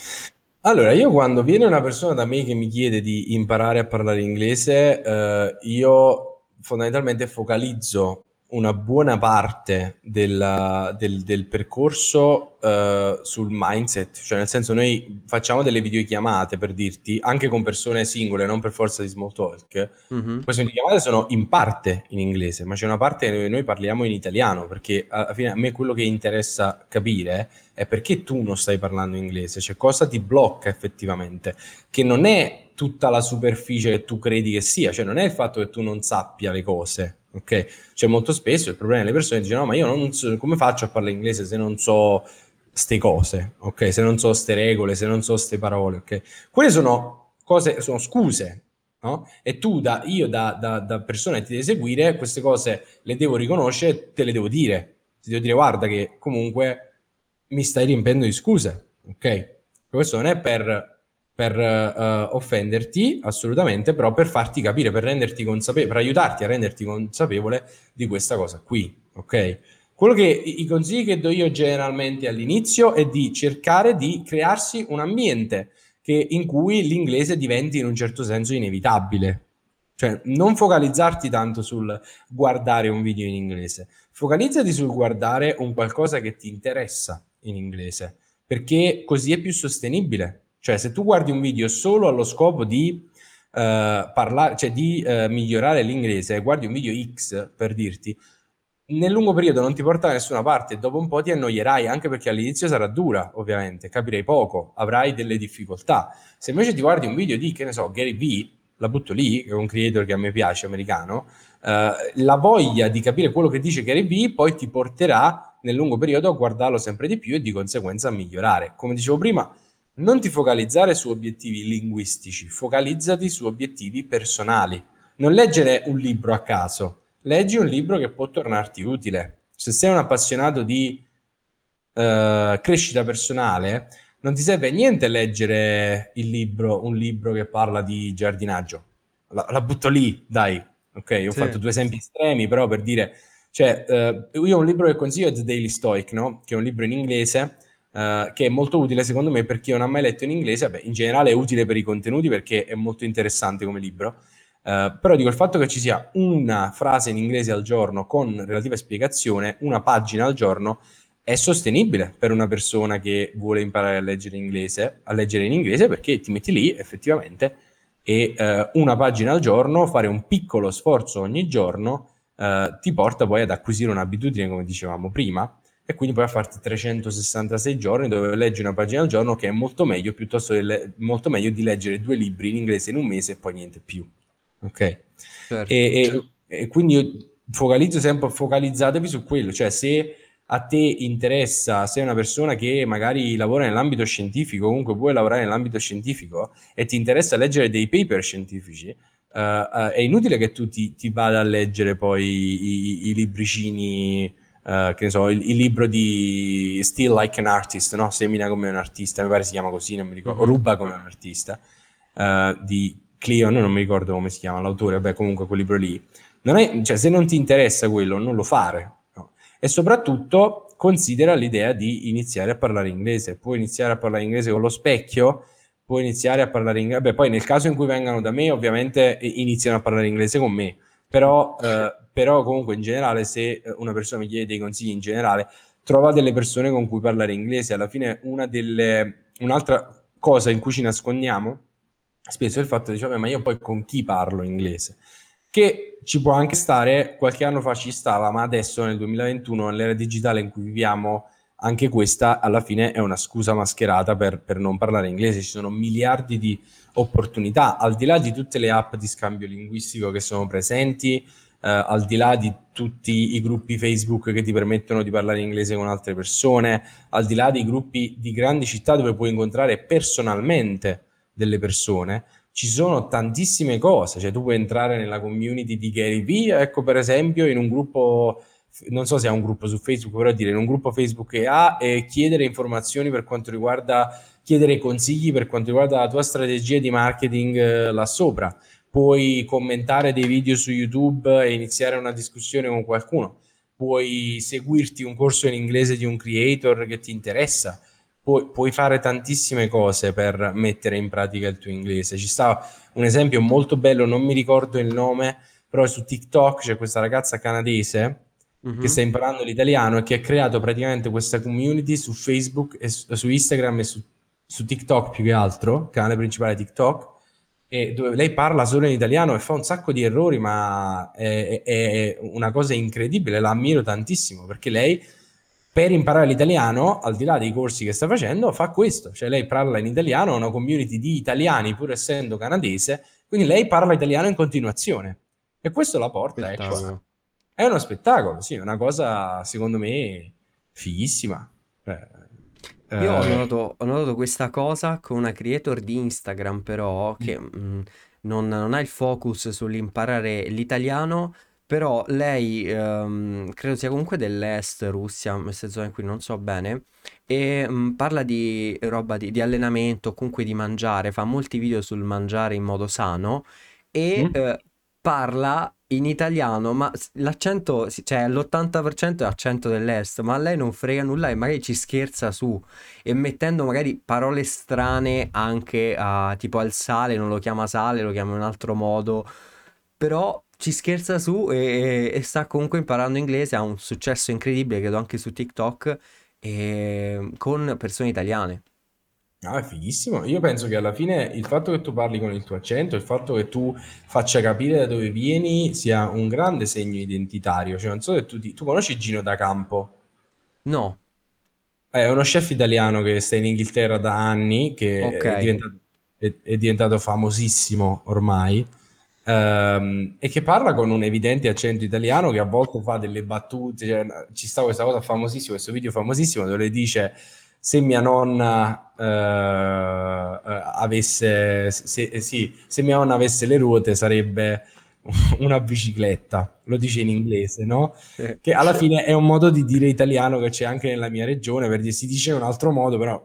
Allora, io quando viene una persona da me che mi chiede di imparare a parlare inglese, eh, io fondamentalmente focalizzo una buona parte della, del, del, percorso uh, sul mindset, cioè nel senso noi facciamo delle videochiamate per dirti, anche con persone singole, non per forza di small talk, mm-hmm. queste videochiamate sono in parte in inglese, ma c'è una parte che noi parliamo in italiano, perché alla fine a me quello che interessa capire è perché tu non stai parlando inglese, cioè cosa ti blocca effettivamente, che non è tutta la superficie che tu credi che sia, cioè non è il fatto che tu non sappia le cose, ok? Cioè molto spesso il problema delle persone dicono no ma io non so come faccio a parlare inglese se non so ste cose, ok? Se non so ste regole, se non so ste parole, ok? Quelle sono cose, sono scuse, no? E tu, da, io da, da, da persona che ti devi seguire, queste cose le devo riconoscere, te le devo dire. Ti devo dire guarda che comunque mi stai riempiendo di scuse, ok? Questo non è per per uh, offenderti assolutamente, però per farti capire, per renderti consapevole, per aiutarti a renderti consapevole di questa cosa qui, ok? Quello che i consigli che do io generalmente all'inizio è di cercare di crearsi un ambiente che, in cui l'inglese diventi in un certo senso inevitabile. Cioè, non focalizzarti tanto sul guardare un video in inglese, focalizzati sul guardare un qualcosa che ti interessa in inglese, perché così è più sostenibile cioè, se tu guardi un video solo allo scopo di uh, parlare, cioè di uh, migliorare l'inglese, guardi un video X per dirti, nel lungo periodo non ti porta da nessuna parte dopo un po' ti annoierai, anche perché all'inizio sarà dura, ovviamente, capirai poco, avrai delle difficoltà. Se invece ti guardi un video di, che ne so, Gary Vee, la butto lì, che è un creator che a me piace, americano, uh, la voglia di capire quello che dice Gary Vee poi ti porterà nel lungo periodo a guardarlo sempre di più e di conseguenza a migliorare. Come dicevo prima, non ti focalizzare su obiettivi linguistici, focalizzati su obiettivi personali. Non leggere un libro a caso, leggi un libro che può tornarti utile. Se sei un appassionato di uh, crescita personale, non ti serve niente leggere il libro, un libro che parla di giardinaggio. La, la butto lì, dai. Ok, ho sì. fatto due esempi estremi, però per dire, cioè, uh, io ho un libro che consiglio è The Daily Stoic, no? Che è un libro in inglese Uh, che è molto utile secondo me per chi non ha mai letto in inglese, Beh, in generale è utile per i contenuti perché è molto interessante come libro, uh, però dico il fatto che ci sia una frase in inglese al giorno con relativa spiegazione, una pagina al giorno, è sostenibile per una persona che vuole imparare a leggere, inglese, a leggere in inglese perché ti metti lì effettivamente e uh, una pagina al giorno, fare un piccolo sforzo ogni giorno ti porta poi ad acquisire un'abitudine, come dicevamo prima, e quindi poi a farti 366 giorni dove leggi una pagina al giorno che è molto meglio piuttosto le- molto meglio di leggere due libri in inglese in un mese e poi niente più. Ok? Certo. E, e, e, quindi io focalizzo sempre, focalizzatevi su quello, cioè se a te interessa, sei una persona che magari lavora nell'ambito scientifico, comunque vuoi lavorare nell'ambito scientifico e ti interessa leggere dei paper scientifici, uh, uh, è inutile che tu ti, ti, vada a leggere poi i, i libricini, uh, che ne so, il, il, libro di Still Like an Artist, no? Semina come un artista, mi pare si chiama così, non mi ricordo, mm-hmm. Ruba come un artista, di Cleon, non mi ricordo come si chiama l'autore, vabbè comunque quel libro lì. Non è, cioè, se non ti interessa quello, non lo fare. No? E soprattutto considera l'idea di iniziare a parlare inglese. Puoi iniziare a parlare inglese con lo specchio, puoi iniziare a parlare inglese. Beh, poi nel caso in cui vengano da me, ovviamente iniziano a parlare inglese con me. Però, eh, però comunque in generale, se una persona mi chiede dei consigli in generale, trova delle persone con cui parlare inglese. Alla fine una delle, un'altra cosa in cui ci nascondiamo spesso il fatto di dire, ma io poi con chi parlo inglese? Che ci può anche stare, qualche anno fa ci stava, ma adesso nel 2021, nell'era digitale in cui viviamo, anche questa alla fine è una scusa mascherata per, per non parlare inglese. Ci sono miliardi di opportunità, al di là di tutte le app di scambio linguistico che sono presenti, eh, al di là di tutti i gruppi Facebook che ti permettono di parlare inglese con altre persone, al di là dei gruppi di grandi città dove puoi incontrare personalmente delle persone, ci sono tantissime cose, cioè tu puoi entrare nella community di Gary Vee, ecco per esempio in un gruppo, non so se ha un gruppo su Facebook, però dire in un gruppo Facebook che ha e chiedere informazioni per quanto riguarda, chiedere consigli per quanto riguarda la tua strategia di marketing eh, là sopra, puoi commentare dei video su YouTube e iniziare una discussione con qualcuno, puoi seguirti un corso in inglese di un creator che ti interessa, puoi, puoi, fare tantissime cose per mettere in pratica il tuo inglese. Ci sta un esempio molto bello, non mi ricordo il nome, però su TikTok c'è questa ragazza canadese mm-hmm. che sta imparando l'italiano e che ha creato praticamente questa community su Facebook e su, su Instagram e su, su, TikTok più che altro, canale principale TikTok, e dove lei parla solo in italiano e fa un sacco di errori, ma è, è, una cosa incredibile, la ammiro tantissimo perché lei per imparare l'italiano, al di là dei corsi che sta facendo, fa questo. Cioè lei parla in italiano, ha una community di italiani, pur essendo canadese, quindi lei parla italiano in continuazione. E questo la porta, ecco. È uno spettacolo, sì, è una cosa, secondo me, fighissima. Eh, Io ho, eh, notato, ho, notato, questa cosa con una creator di Instagram, però, che mh, mm, non, non ha il focus sull'imparare l'italiano, però lei ehm, credo sia comunque dell'est, Russia, queste zone qui non so bene, e mh, mm, parla di roba di, di allenamento, comunque di mangiare, fa molti video sul mangiare in modo sano e Mm. eh, parla in italiano, ma l'accento, cioè l'80% è accento dell'est, ma a lei non frega nulla e magari ci scherza su e mettendo magari parole strane anche a, tipo al sale, non lo chiama sale, lo chiama in un altro modo, però ci scherza su e, e, sta comunque imparando inglese, ha un successo incredibile, credo anche su TikTok, e, con persone italiane. Ah, è fighissimo. Io penso che alla fine il fatto che tu parli con il tuo accento, il fatto che tu faccia capire da dove vieni, sia un grande segno identitario. Cioè, non so se tu, ti... tu conosci Gino da Campo. No. È uno chef italiano che sta in Inghilterra da anni, che è, diventato, è, è diventato famosissimo ormai ehm, e che parla con un evidente accento italiano che a volte fa delle battute, cioè, ci sta questa cosa famosissima, questo video famosissimo dove dice se mia nonna eh, eh avesse, se, eh, sì, se mia nonna avesse le ruote sarebbe una bicicletta, lo dice in inglese, no? Che alla fine è un modo di dire italiano che c'è anche nella mia regione, perché si dice in un altro modo, però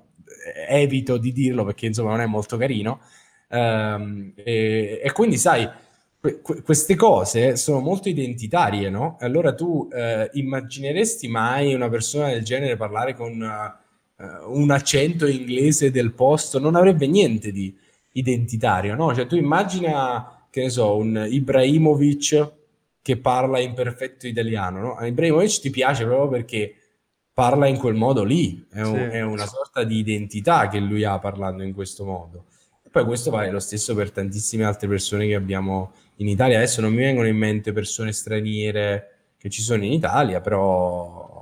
eh, evito di dirlo perché insomma non è molto carino. Um, e, e, quindi sai, queste cose sono molto identitarie, no? Allora tu eh, immagineresti mai una persona del genere parlare con uh, un accento inglese del posto? Non avrebbe niente di identitario, no? Cioè tu immagina che ne so, un Ibrahimovic che parla in perfetto italiano, no? Ibrahimovic ti piace proprio perché parla in quel modo lì, è, un, sì. è, una sorta di identità che lui ha parlando in questo modo. E poi questo vale lo stesso per tantissime altre persone che abbiamo in Italia. Adesso non mi vengono in mente persone straniere che ci sono in Italia, però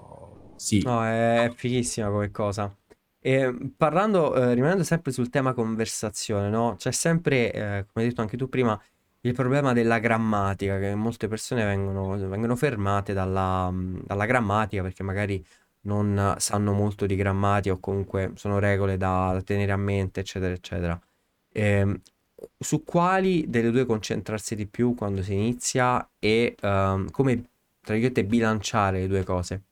sì. No, è fighissima come cosa. E parlando, eh, rimanendo sempre sul tema conversazione, no? C'è sempre, eh, come hai detto anche tu prima, il problema della grammatica, che molte persone vengono, vengono fermate dalla, dalla grammatica perché magari non sanno molto di grammatica o comunque sono regole da tenere a mente, eccetera, eccetera. E, ehm, su quali delle due concentrarsi di più quando si inizia e um, come, tra virgolette, bilanciare le due cose?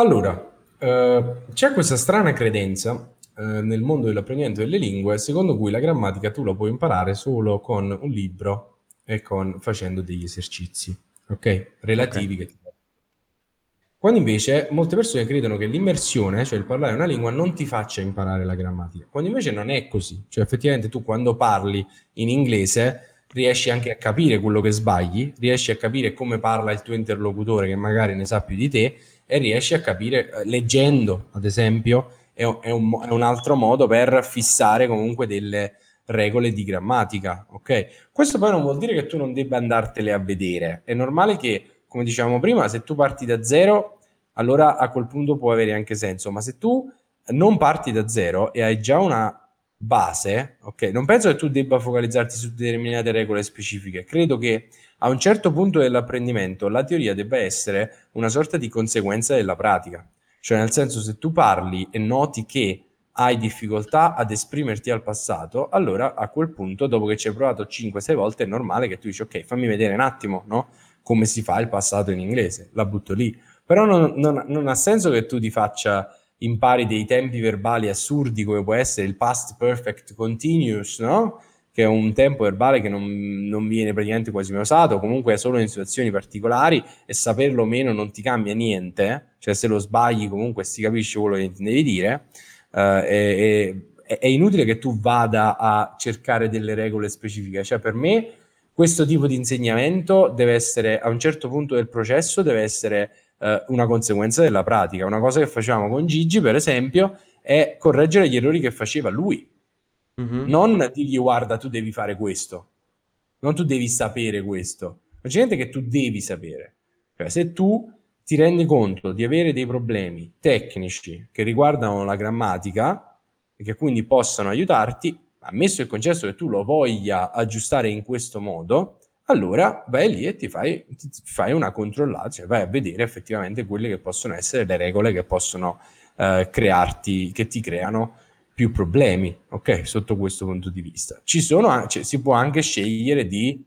Allora, eh, c'è questa strana credenza eh, nel mondo dell'apprendimento delle lingue secondo cui la grammatica tu la puoi imparare solo con un libro e con, facendo degli esercizi, ok? Relativi okay. che ti quando invece molte persone credono che l'immersione, cioè il parlare una lingua, non ti faccia imparare la grammatica. Quando invece non è così. Cioè effettivamente tu quando parli in inglese riesci anche a capire quello che sbagli, riesci a capire come parla il tuo interlocutore che magari ne sa più di te e riesci a capire, eh, leggendo ad esempio, è è un, è un altro modo per fissare comunque delle regole di grammatica, ok? Questo poi non vuol dire che tu non debba andartele a vedere. È normale che come dicevamo prima, se tu parti da zero, allora a quel punto può avere anche senso, ma se tu non parti da zero e hai già una base, ok, non penso che tu debba focalizzarti su determinate regole specifiche, credo che a un certo punto dell'apprendimento la teoria debba essere una sorta di conseguenza della pratica, cioè nel senso se tu parli e noti che hai difficoltà ad esprimerti al passato, allora a quel punto, dopo che ci hai provato 5-6 volte, è normale che tu dici ok, fammi vedere un attimo, no? come si fa il passato in inglese, la butto lì. Però non, non, non ha senso che tu ti faccia impari dei tempi verbali assurdi come può essere il past perfect continuous, no? Che è un tempo verbale che non, non viene praticamente quasi mai usato, comunque è solo in situazioni particolari e saperlo meno non ti cambia niente, cioè se lo sbagli comunque si capisce quello che devi dire. Uh, è, è, è inutile che tu vada a cercare delle regole specifiche, cioè per me questo tipo di insegnamento deve essere, a un certo punto del processo, deve essere eh, una conseguenza della pratica. Una cosa che facevamo con Gigi, per esempio, è correggere gli errori che faceva lui. Mm-hmm. Non dirgli guarda, tu devi fare questo. Non tu devi sapere questo. Ma c'è gente che tu devi sapere. Cioè, se tu ti rendi conto di avere dei problemi tecnici che riguardano la grammatica e che quindi possano aiutarti, ammesso e concesso che tu lo voglia aggiustare in questo modo, allora vai lì e ti fai, ti fai una controllata, cioè vai a vedere effettivamente quelle che possono essere le regole che possono eh, crearti, che ti creano più problemi, ok? Sotto questo punto di vista. Ci sono, cioè, si può anche scegliere di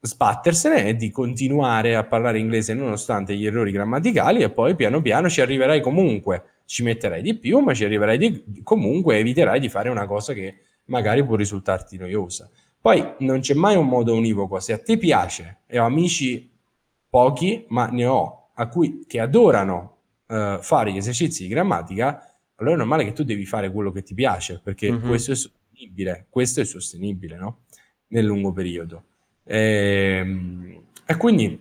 sbattersene e di continuare a parlare inglese nonostante gli errori grammaticali e poi piano piano ci arriverai comunque, ci metterai di più, ma ci arriverai di, comunque eviterai di fare una cosa che magari può risultarti noiosa. Poi non c'è mai un modo univoco, se a te piace e ho amici pochi, ma ne ho, a cui, che adorano uh, fare gli esercizi di grammatica, allora è normale che tu devi fare quello che ti piace, perché mm-hmm. questo è sostenibile, questo è sostenibile, no? Nel lungo periodo. E, ehm, e quindi,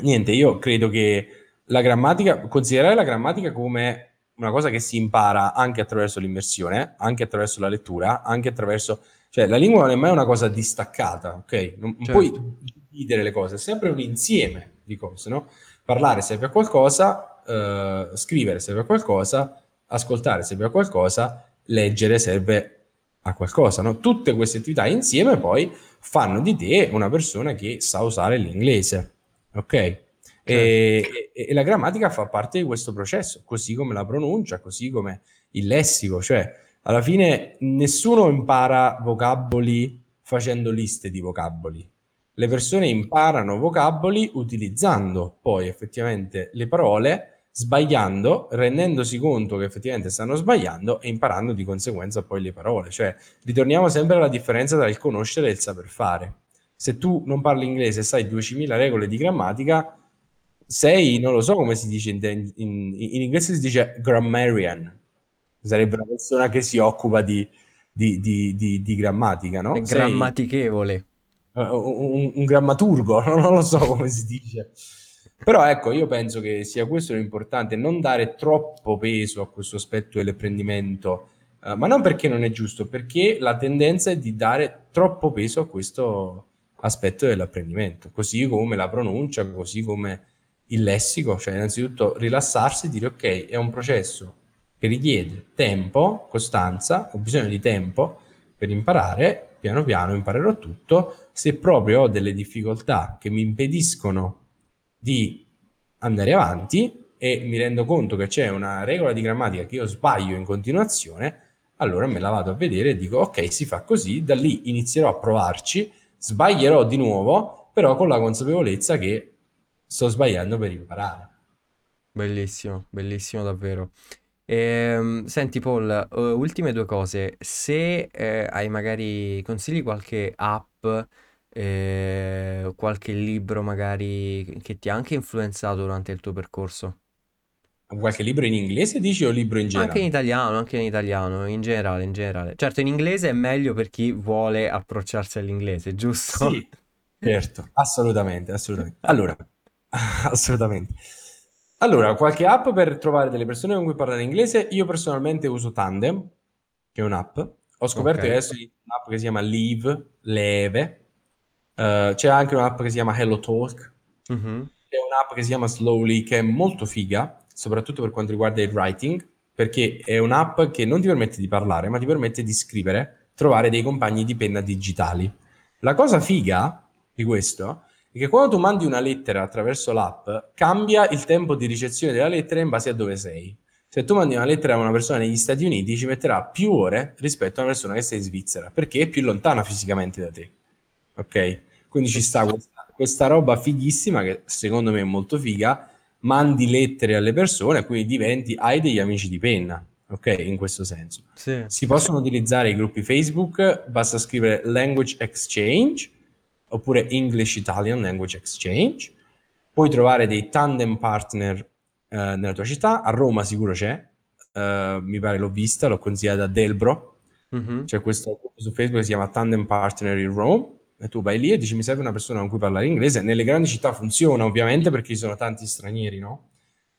niente, io credo che la grammatica, considerare la grammatica come una cosa che si impara anche attraverso l'immersione, anche attraverso la lettura, anche attraverso... Cioè, la lingua non è mai una cosa distaccata, ok? Non, certo. puoi dividere le cose, è sempre un insieme di cose, no? Parlare serve a qualcosa, eh, scrivere serve a qualcosa, ascoltare serve a qualcosa, leggere serve a qualcosa, no? Tutte queste attività insieme poi fanno di te una persona che sa usare l'inglese, ok? Certo. E, e, e, la grammatica fa parte di questo processo, così come la pronuncia, così come il lessico, cioè alla fine nessuno impara vocaboli facendo liste di vocaboli. Le persone imparano vocaboli utilizzando poi effettivamente le parole, sbagliando, rendendosi conto che effettivamente stanno sbagliando e imparando di conseguenza poi le parole. Cioè, ritorniamo sempre alla differenza tra il conoscere e il saper fare. Se tu non parli inglese e sai 10.000 regole di grammatica, sei, non lo so come si dice in, in, in inglese si dice grammarian, sarebbe una persona che si occupa di, di, di, di grammatica, no? Sei... grammatichevole. un, un grammaturgo, non lo so come si dice. Però ecco, io penso che sia questo l'importante, non dare troppo peso a questo aspetto dell'apprendimento, uh, ma non perché non è giusto, perché la tendenza è di dare troppo peso a questo aspetto dell'apprendimento, così come la pronuncia, così come il lessico, cioè innanzitutto rilassarsi e dire ok, è un processo richiede tempo, costanza, ho bisogno di tempo per imparare, piano piano imparerò tutto, se proprio ho delle difficoltà che mi impediscono di andare avanti e mi rendo conto che c'è una regola di grammatica che io sbaglio in continuazione, allora me la vado a vedere e dico ok, si fa così, da lì inizierò a provarci, sbaglierò di nuovo, però con la consapevolezza che sto sbagliando per imparare. Bellissimo, bellissimo davvero. Ehm, senti Paul, uh, ultime due cose. Se eh, hai magari consigli qualche app, eh, qualche libro magari che ti ha anche influenzato durante il tuo percorso. Qualche libro in inglese dici o libro in Anche in generale? italiano, anche in italiano, in generale, in generale. Certo, in inglese è meglio per chi vuole approcciarsi all'inglese, giusto? Sì, certo, assolutamente, assolutamente. Allora, assolutamente. Allora, qualche app per trovare delle persone con cui parlare inglese? Io personalmente uso Tandem, che è un'app. Ho scoperto che adesso un'app che si chiama Live, Leve. Eh, c'è anche un'app che si chiama Hello Talk. Mhm. C'è un'app che si chiama Slowly, che è molto figa, soprattutto per quanto riguarda il writing, perché è un'app che non ti permette di parlare, ma ti permette di scrivere, trovare dei compagni di penna digitali. La cosa figa di questo è che quando tu mandi una lettera attraverso l'app, cambia il tempo di ricezione della lettera in base a dove sei. Se tu mandi una lettera a una persona negli Stati Uniti, ci metterà più ore rispetto a una persona che sta in Svizzera, perché è più lontana fisicamente da te. Ok? Quindi ci sta questa, questa roba fighissima che secondo me è molto figa. Mandi lettere alle persone, quindi diventi, hai degli amici di penna, ok? In questo senso. Sì. Si possono utilizzare i gruppi Facebook, basta scrivere Language Exchange oppure English Italian Language Exchange. Puoi trovare dei tandem partner eh, nella tua città, a Roma sicuro c'è, eh, mi pare l'ho vista, l'ho consigliata a Delbro, Mhm. c'è questo su Facebook che si chiama Tandem Partner in Rome e tu vai lì e dici mi serve una persona con cui parlare inglese. Nelle grandi città funziona ovviamente perché ci sono tanti stranieri, no?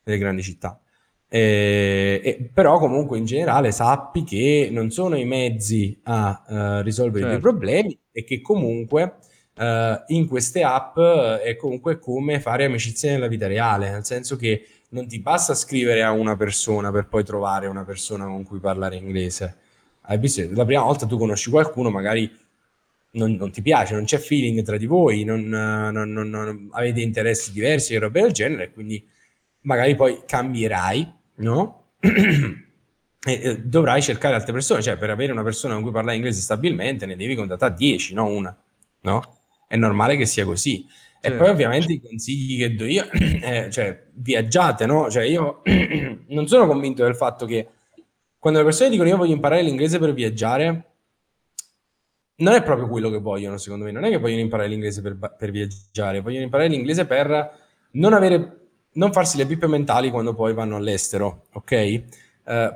Nelle grandi città. Eh, e- però comunque in generale sappi che non sono i mezzi a eh, risolvere i tuoi Certo. problemi e che comunque eh, in queste app eh, è comunque come fare amicizia nella vita reale, nel senso che non ti basta scrivere a una persona per poi trovare una persona con cui parlare inglese. Hai bisogno, la prima volta tu conosci qualcuno, magari non, non ti piace, non c'è feeling tra di voi, non, non- non- non- avete interessi diversi e robe del genere, quindi magari poi cambierai, no? E dovrai cercare altre persone, cioè per avere una persona con cui parlare inglese stabilmente ne devi contattare 10, no una, no? È normale che sia così. E poi Certo. ovviamente i consigli che do io, eh, cioè viaggiate, no? Cioè io non sono convinto del fatto che quando le persone dicono io voglio imparare l'inglese per viaggiare, non è proprio quello che vogliono, secondo me. Non è che vogliono imparare l'inglese per, per viaggiare, vogliono imparare l'inglese per non avere, non farsi le pippe mentali quando poi vanno all'estero, ok? Eh,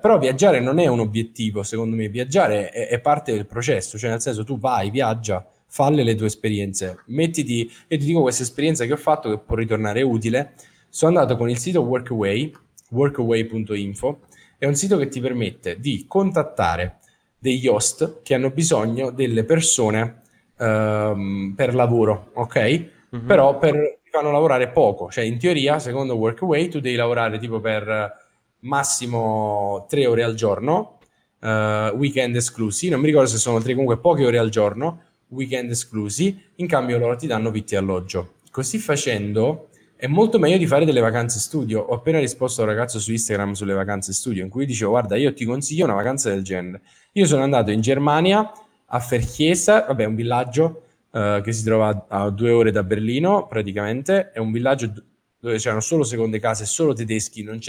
però viaggiare non è un obiettivo, secondo me. Viaggiare è, è parte del processo, cioè nel senso tu vai, viaggia, falle le tue esperienze, mettiti, io ti dico questa esperienza che ho fatto che può ritornare utile. Sono andato con il sito Workaway, workaway.info, è un sito che ti permette di contattare degli host che hanno bisogno delle persone ehm, per lavoro, ok? Mhm. Però per, fanno lavorare poco, cioè in teoria, secondo Workaway, tu devi lavorare tipo per massimo tre ore al giorno, eh, weekend esclusi, non mi ricordo se sono tre, comunque poche ore al giorno, weekend esclusi, in cambio loro ti danno vitto e alloggio. Così facendo è molto meglio di fare delle vacanze studio. Ho appena risposto a un ragazzo su Instagram sulle vacanze studio in cui dicevo guarda io ti consiglio una vacanza del genere. Io sono andato in Germania a Ferchiesa, vabbè un villaggio eh, che si trova a, due ore da Berlino praticamente, è un villaggio dove c'erano solo seconde case, solo tedeschi, non,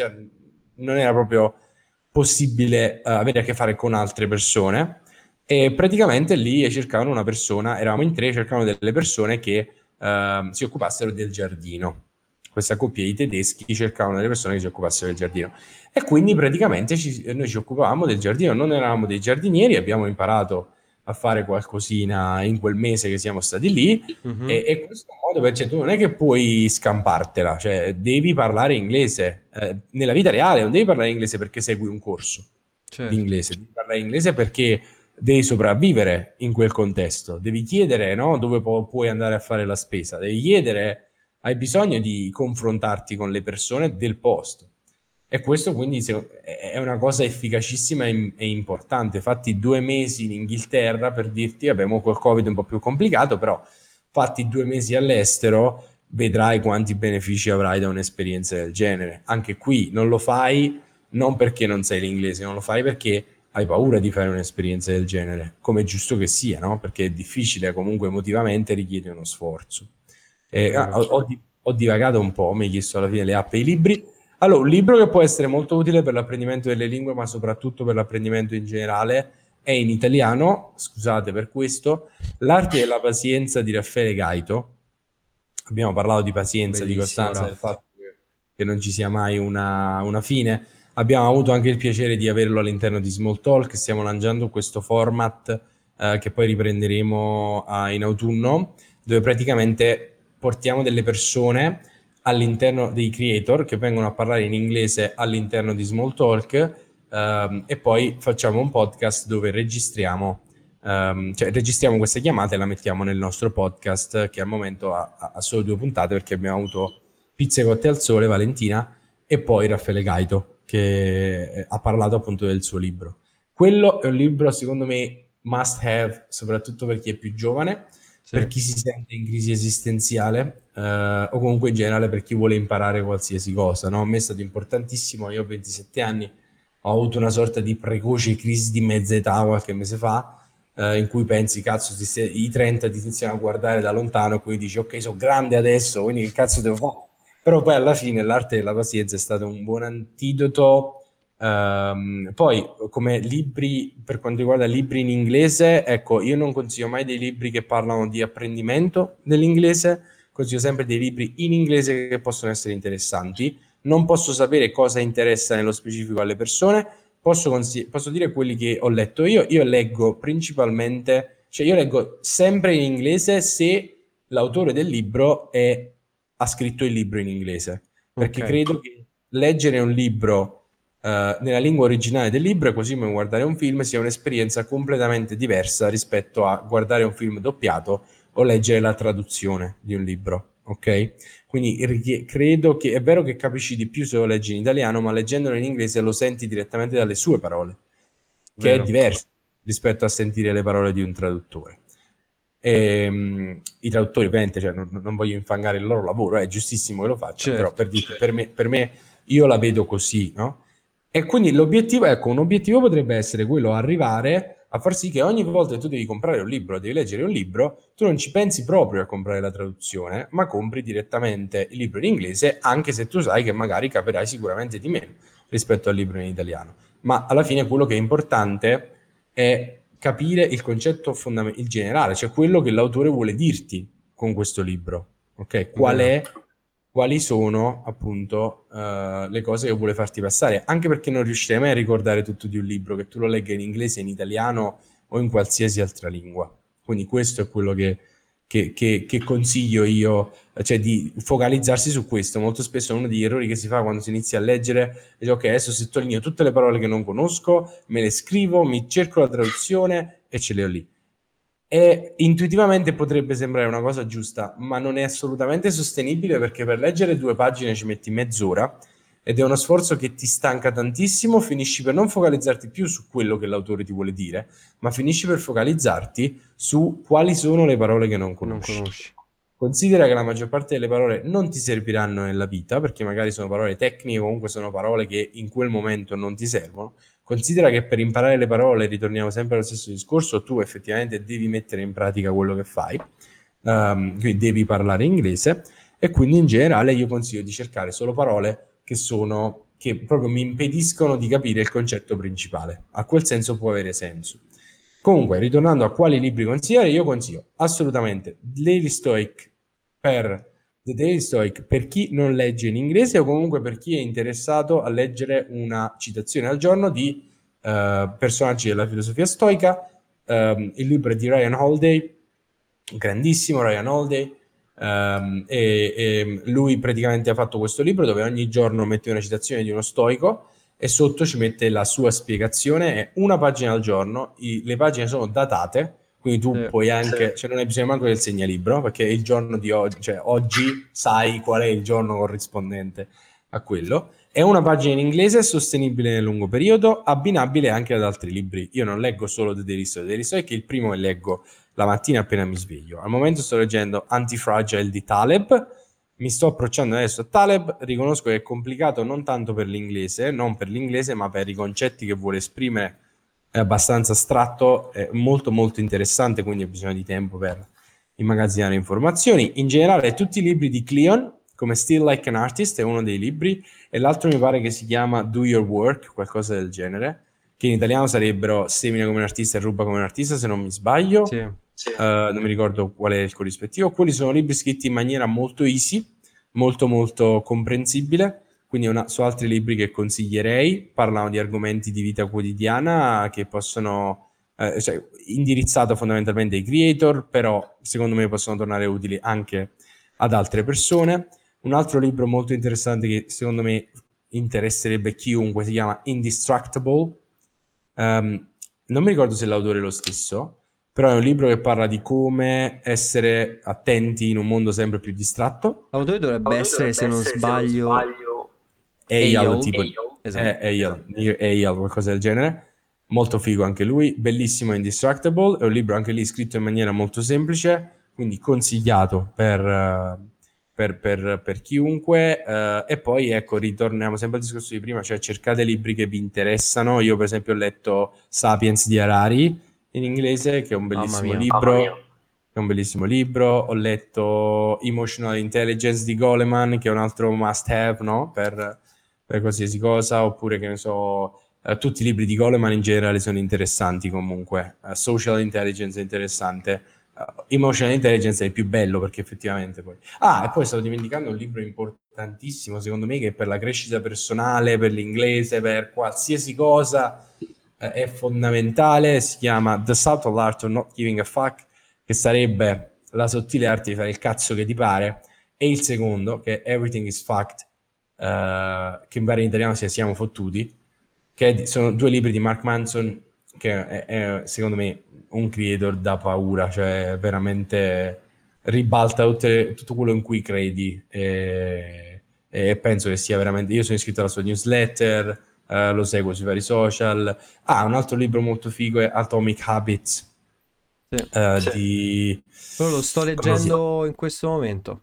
non era proprio possibile eh, avere a che fare con altre persone e praticamente lì cercavano una persona, eravamo in tre, cercavano delle persone che ehm, si occupassero del giardino. Questa coppia di tedeschi cercavano delle persone che si occupassero del giardino. E quindi praticamente ci- noi ci occupavamo del giardino, non eravamo dei giardinieri, abbiamo imparato a fare qualcosina in quel mese che siamo stati lì mm-hmm. e, e, questo modo per cioè, tu non è che puoi scampartela, cioè devi parlare inglese eh, nella vita reale, non devi parlare inglese perché segui un corso certo. di inglese, devi parlare inglese perché devi sopravvivere in quel contesto, devi chiedere no, dove pu- puoi andare a fare la spesa, devi chiedere, hai bisogno di confrontarti con le persone del posto e questo quindi è una cosa efficacissima e importante. Fatti due mesi in Inghilterra per dirti, abbiamo col Covid un po' più complicato, però fatti due mesi all'estero vedrai quanti benefici avrai da un'esperienza del genere. Anche qui non lo fai non perché non sai l'inglese, non lo fai perché hai paura di fare un'esperienza del genere, come è giusto che sia, no? Perché è difficile, comunque emotivamente richiede uno sforzo. Eh, ho, ho, ho divagato un po', mi hai chiesto alla fine le app e i libri allora, un libro che può essere molto utile per l'apprendimento delle lingue, ma soprattutto per l'apprendimento in generale, è in italiano, scusate per questo, L'arte e la pazienza di Raffaele Gaito. Abbiamo parlato di pazienza, Bellissimo, di costanza, del fatto che non ci sia mai una, una fine. Abbiamo avuto anche il piacere di averlo all'interno di Small Talk, stiamo lanciando questo format eh, che poi riprenderemo eh, in autunno, dove praticamente portiamo delle persone all'interno dei creator che vengono a parlare in inglese all'interno di Smalltalk um, e poi facciamo un podcast dove registriamo, um, cioè registriamo queste chiamate e la mettiamo nel nostro podcast che al momento ha, ha solo due puntate perché abbiamo avuto Pizze Cotte al Sole, Valentina e poi Raffaele Gaito che ha parlato appunto del suo libro. Quello è un libro secondo me must have soprattutto per chi è più giovane sì. per chi si sente in crisi esistenziale eh, o comunque in generale per chi vuole imparare qualsiasi cosa. No? A me è stato importantissimo, io ho 27 anni, ho avuto una sorta di precoce crisi di mezza età qualche mese fa, eh, in cui pensi, cazzo, i 30 ti iniziano a guardare da lontano e poi dici, ok, sono grande adesso, quindi che cazzo devo fare? Però poi alla fine l'arte della pazienza è stato un buon antidoto Um, poi, come libri, per quanto riguarda libri in inglese, ecco, io non consiglio mai dei libri che parlano di apprendimento dell'inglese, consiglio sempre dei libri in inglese che possono essere interessanti. Non posso sapere cosa interessa nello specifico alle persone, posso, consig- posso dire quelli che ho letto io. Io leggo principalmente, cioè io leggo sempre in inglese se l'autore del libro è, ha scritto il libro in inglese, perché okay. credo che leggere un libro Uh, nella lingua originale del libro, così come guardare un film, sia un'esperienza completamente diversa rispetto a guardare un film doppiato o leggere la traduzione di un libro. Ok? Quindi credo che è vero che capisci di più se lo leggi in italiano, ma leggendolo in inglese lo senti direttamente dalle sue parole, che vero. è diverso rispetto a sentire le parole di un traduttore. E, um, I traduttori, ovviamente, cioè, non, non, voglio infangare il loro lavoro, è giustissimo che lo facciano, certo. però per, dire, per, me, per me io la vedo così, no? E quindi l'obiettivo, ecco, un obiettivo potrebbe essere quello arrivare a far sì che ogni volta che tu devi comprare un libro, devi leggere un libro, tu non ci pensi proprio a comprare la traduzione, ma compri direttamente il libro in inglese, anche se tu sai che magari capirai sicuramente di meno rispetto al libro in italiano. Ma alla fine quello che è importante è capire il concetto fondamentale, il generale, cioè quello che l'autore vuole dirti con questo libro. Ok? Qual è quali sono appunto uh, le cose che vuole farti passare, anche perché non riuscirei mai a ricordare tutto di un libro, che tu lo legga in inglese, in italiano o in qualsiasi altra lingua. Quindi questo è quello che, che, che, che consiglio io, cioè di focalizzarsi su questo. Molto spesso uno degli errori che si fa quando si inizia a leggere è ok, adesso sottolineo tutte le parole che non conosco, me le scrivo, mi cerco la traduzione e ce le ho lì e intuitivamente potrebbe sembrare una cosa giusta, ma non è assolutamente sostenibile perché per leggere due pagine ci metti mezz'ora ed è uno sforzo che ti stanca tantissimo, finisci per non focalizzarti più su quello che l'autore ti vuole dire, ma finisci per focalizzarti su quali sono le parole che non conosci. Non conosci. Considera che la maggior parte delle parole non ti serviranno nella vita, perché magari sono parole tecniche, comunque sono parole che in quel momento non ti servono, Considera che per imparare le parole, ritorniamo sempre allo stesso discorso, tu effettivamente devi mettere in pratica quello che fai, um, quindi devi parlare inglese e quindi in generale io consiglio di cercare solo parole che sono che proprio mi impediscono di capire il concetto principale. A quel senso può avere senso. Comunque, ritornando a quali libri consigliare, io consiglio assolutamente Daily Stoic per The Daily Stoic per chi non legge in inglese o comunque per chi è interessato a leggere una citazione al giorno di uh, personaggi della filosofia stoica Um, il libro di Ryan Holiday, grandissimo Ryan Holiday, um, e, e, lui praticamente ha fatto questo libro dove ogni giorno mette una citazione di uno stoico e sotto ci mette la sua spiegazione, è una pagina al giorno, I, le pagine sono datate, quindi tu sì, puoi anche, sì. cioè non hai bisogno manco del segnalibro, perché il giorno di oggi, cioè oggi sai qual è il giorno corrispondente a quello. È una pagina in inglese sostenibile nel lungo periodo, abbinabile anche ad altri libri. Io non leggo solo The Daily Stoic, The Daily Stoic è il primo che leggo la mattina appena mi sveglio. Al momento sto leggendo Antifragile di Taleb, mi sto approcciando adesso a Taleb, riconosco che è complicato non tanto per l'inglese, non per l'inglese, ma per i concetti che vuole esprimere, è abbastanza astratto, è molto molto interessante, quindi ho bisogno di tempo per immagazzinare informazioni. In generale tutti i libri di Cleon, come Still Like an Artist, è uno dei libri, e l'altro mi pare che si chiama Do Your Work, qualcosa del genere, che in italiano sarebbero Semina come un artista e Ruba come un artista, se non mi sbaglio. Sì Uh, non mi ricordo qual è il corrispettivo. Quelli sono libri scritti in maniera molto easy, molto molto comprensibile, quindi una, su altri libri che consiglierei, parlano di argomenti di vita quotidiana che possono, eh, cioè indirizzato fondamentalmente ai creator, però secondo me possono tornare utili anche ad altre persone. Un altro libro molto interessante che secondo me interesserebbe chiunque si chiama Indestructible. Um, non mi ricordo se l'autore è lo stesso, però è un libro che parla di come essere attenti in un mondo sempre più distratto. L'autore dovrebbe L'autore essere, se non sbaglio, sbaglio... Eyal, tipo esatto. Eyal, Eyal, qualcosa del genere. Molto figo anche lui, bellissimo Indestructible, è un libro anche lì scritto in maniera molto semplice, quindi consigliato per, per, per, per chiunque. Uh, e poi ecco, ritorniamo sempre al discorso di prima, cioè cercate libri che vi interessano. Io per esempio ho letto Sapiens di Harari, in inglese, che è un bellissimo libro. È un bellissimo libro. Ho letto Emotional Intelligence di Goleman, che è un altro must have, no? Per, per qualsiasi cosa, oppure che ne so, Uh, tutti i libri di Goleman in generale sono interessanti comunque. Uh, social Intelligence è interessante. Uh, Emotional Intelligence è il più bello perché effettivamente poi... Ah, e poi stavo dimenticando un libro importantissimo secondo me che è per la crescita personale, per l'inglese, per qualsiasi cosa eh, è fondamentale, si chiama The Subtle Art of Not Giving a Fuck, che sarebbe la sottile arte di fare il cazzo che ti pare, e il secondo, che è Everything is Fucked, uh, che in pare in italiano sia Siamo fottuti, che sono due libri di Mark Manson, che è, è secondo me un creator da paura, cioè veramente ribalta tutte, tutto quello in cui credi e, e penso che sia veramente... Io sono iscritto alla sua newsletter, eh, lo seguo sui vari social. Ah, un altro libro molto figo è Atomic Habits. Sì, uh, sì. Di... Lo sto leggendo in questo momento.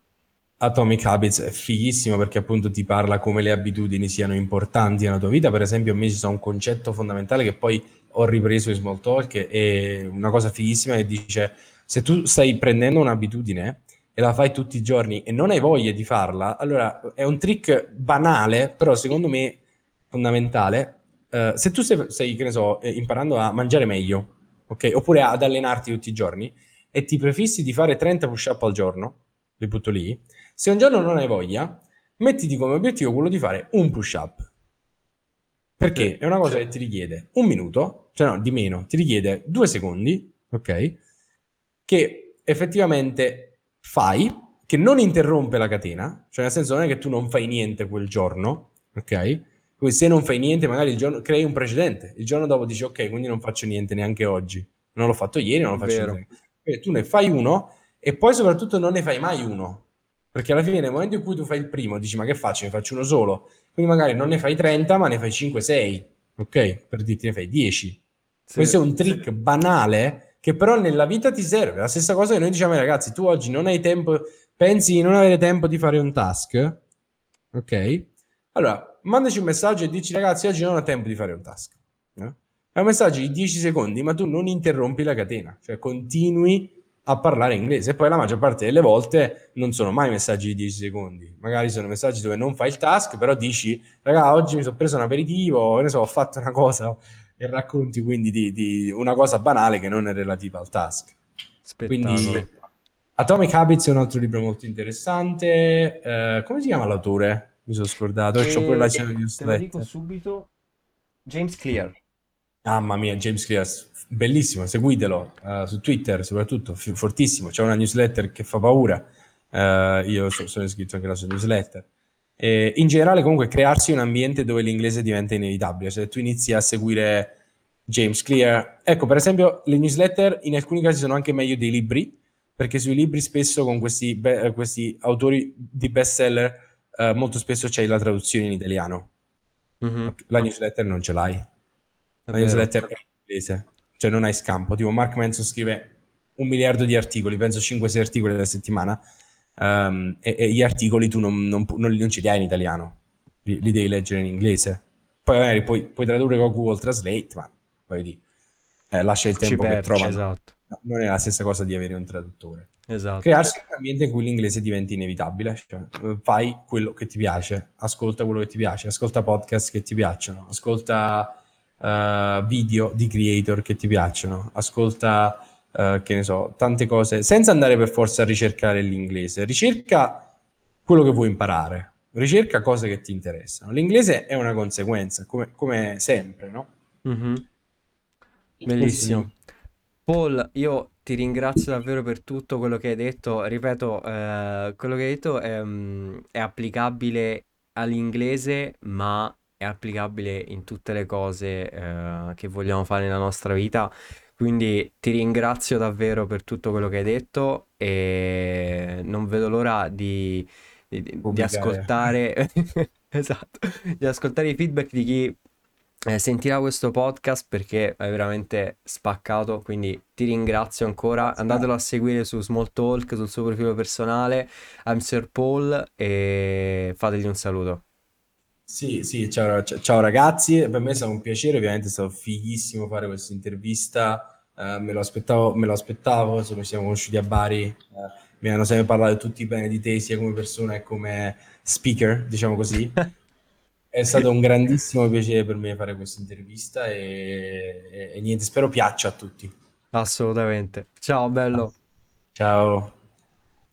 Atomic Habits è fighissimo perché appunto ti parla come le abitudini siano importanti nella tua vita. Per esempio, a me ci sta un concetto fondamentale che poi ho ripreso in Small Talk, è una cosa fighissima che dice se tu stai prendendo un'abitudine e la fai tutti i giorni e non hai voglia di farla, allora è un trick banale, però secondo me fondamentale, uh, se tu stai, stai, che ne so, eh, imparando a mangiare meglio, ok? Oppure ad allenarti tutti i giorni e ti prefissi di fare 30 push-up al giorno, li butto lì, se un giorno non hai voglia, mettiti come obiettivo quello di fare un push-up. Perché è una cosa che ti richiede un minuto, cioè no, di meno, ti richiede due secondi, ok? Che effettivamente fai, che non interrompe la catena, cioè nel senso non è che tu non fai niente quel giorno, ok? Quindi se non fai niente, magari il giorno crei un precedente. Il giorno dopo dici ok, quindi non faccio niente neanche oggi. Non l'ho fatto ieri, non lo faccio Vero. niente. Quindi tu ne fai uno e poi soprattutto non ne fai mai uno. Perché alla fine nel momento in cui tu fai il primo, dici ma che faccio? Ne faccio uno solo. Quindi magari non ne fai 30, ma ne fai 5, 6. Ok? Per dirti ne fai 10. Sì, Questo è un trick sì. banale che però nella vita ti serve. La stessa cosa che noi diciamo ai ragazzi, tu oggi non hai tempo, pensi di non avere tempo di fare un task, ok? Allora, mandaci un messaggio e dici ragazzi oggi non ho tempo di fare un task. Eh? È un messaggio di 10 secondi, ma tu non interrompi la catena, cioè continui a parlare inglese. E poi la maggior parte delle volte non sono mai messaggi di 10 secondi, magari sono messaggi dove non fai il task, però dici, raga, oggi mi sono preso un aperitivo, ne so, ho fatto una cosa e racconti quindi di, di una cosa banale che non è relativa al task. Spettacolo. Quindi Atomic Habits è un altro libro molto interessante. Eh, come si chiama l'autore? Mi sono scordato. E, c'ho pure la Te lo dico subito. James Clear. Mamma mia, James Clear, bellissimo, seguitelo uh, su Twitter soprattutto, f- fortissimo, c'è una newsletter che fa paura, uh, io so- sono iscritto anche alla sua newsletter. E in generale comunque crearsi un ambiente dove l'inglese diventa inevitabile, cioè tu inizi a seguire James Clear, ecco per esempio le newsletter in alcuni casi sono anche meglio dei libri, perché sui libri spesso con questi, be- questi autori di bestseller uh, molto spesso c'è la traduzione in italiano, mm-hmm. la newsletter non ce l'hai, la newsletter è in inglese cioè non hai scampo. Tipo Mark Manson scrive un miliardo di articoli, penso 5-6 articoli alla settimana, um, e, e, gli articoli tu non, non, non, non ce li hai in italiano, li, li, devi leggere in inglese. Poi magari puoi, puoi tradurre con Google Translate, ma poi eh, lascia il tempo perci, che trova. Esatto. No, non è la stessa cosa di avere un traduttore. Esatto. Crearsi un ambiente in cui l'inglese diventi inevitabile, cioè, fai quello che ti piace, ascolta quello che ti piace, ascolta podcast che ti piacciono, ascolta uh, video di creator che ti piacciono, ascolta, uh, che ne so, tante cose, senza andare per forza a ricercare l'inglese. Ricerca quello che vuoi imparare, ricerca cose che ti interessano. L'inglese è una conseguenza, come, come sempre, no? Mm-hmm. Bellissimo. Paul, io ti ringrazio davvero per tutto quello che hai detto. Ripeto, eh, quello che hai detto è, mm, è applicabile all'inglese, ma è applicabile in tutte le cose eh, che vogliamo fare nella nostra vita. Quindi ti ringrazio davvero per tutto quello che hai detto e non vedo l'ora di, di, di ascoltare, esatto, di ascoltare i feedback di chi eh, sentirà questo podcast perché è veramente spaccato. Quindi ti ringrazio ancora. Andatelo a seguire su Small Talk, sul suo profilo personale, I'm Sir Paul e fategli un saluto. Sì, sì, ciao, ciao ragazzi, per me è stato un piacere, ovviamente è stato fighissimo fare questa intervista, eh, me lo aspettavo, me lo aspettavo, insomma ci siamo conosciuti a Bari, eh, mi hanno sempre parlato tutti bene di te, sia come persona che come speaker, diciamo così. È stato un grandissimo piacere per me fare questa intervista e, e, e niente, spero piaccia a tutti. Assolutamente. Ciao, bello. Ciao.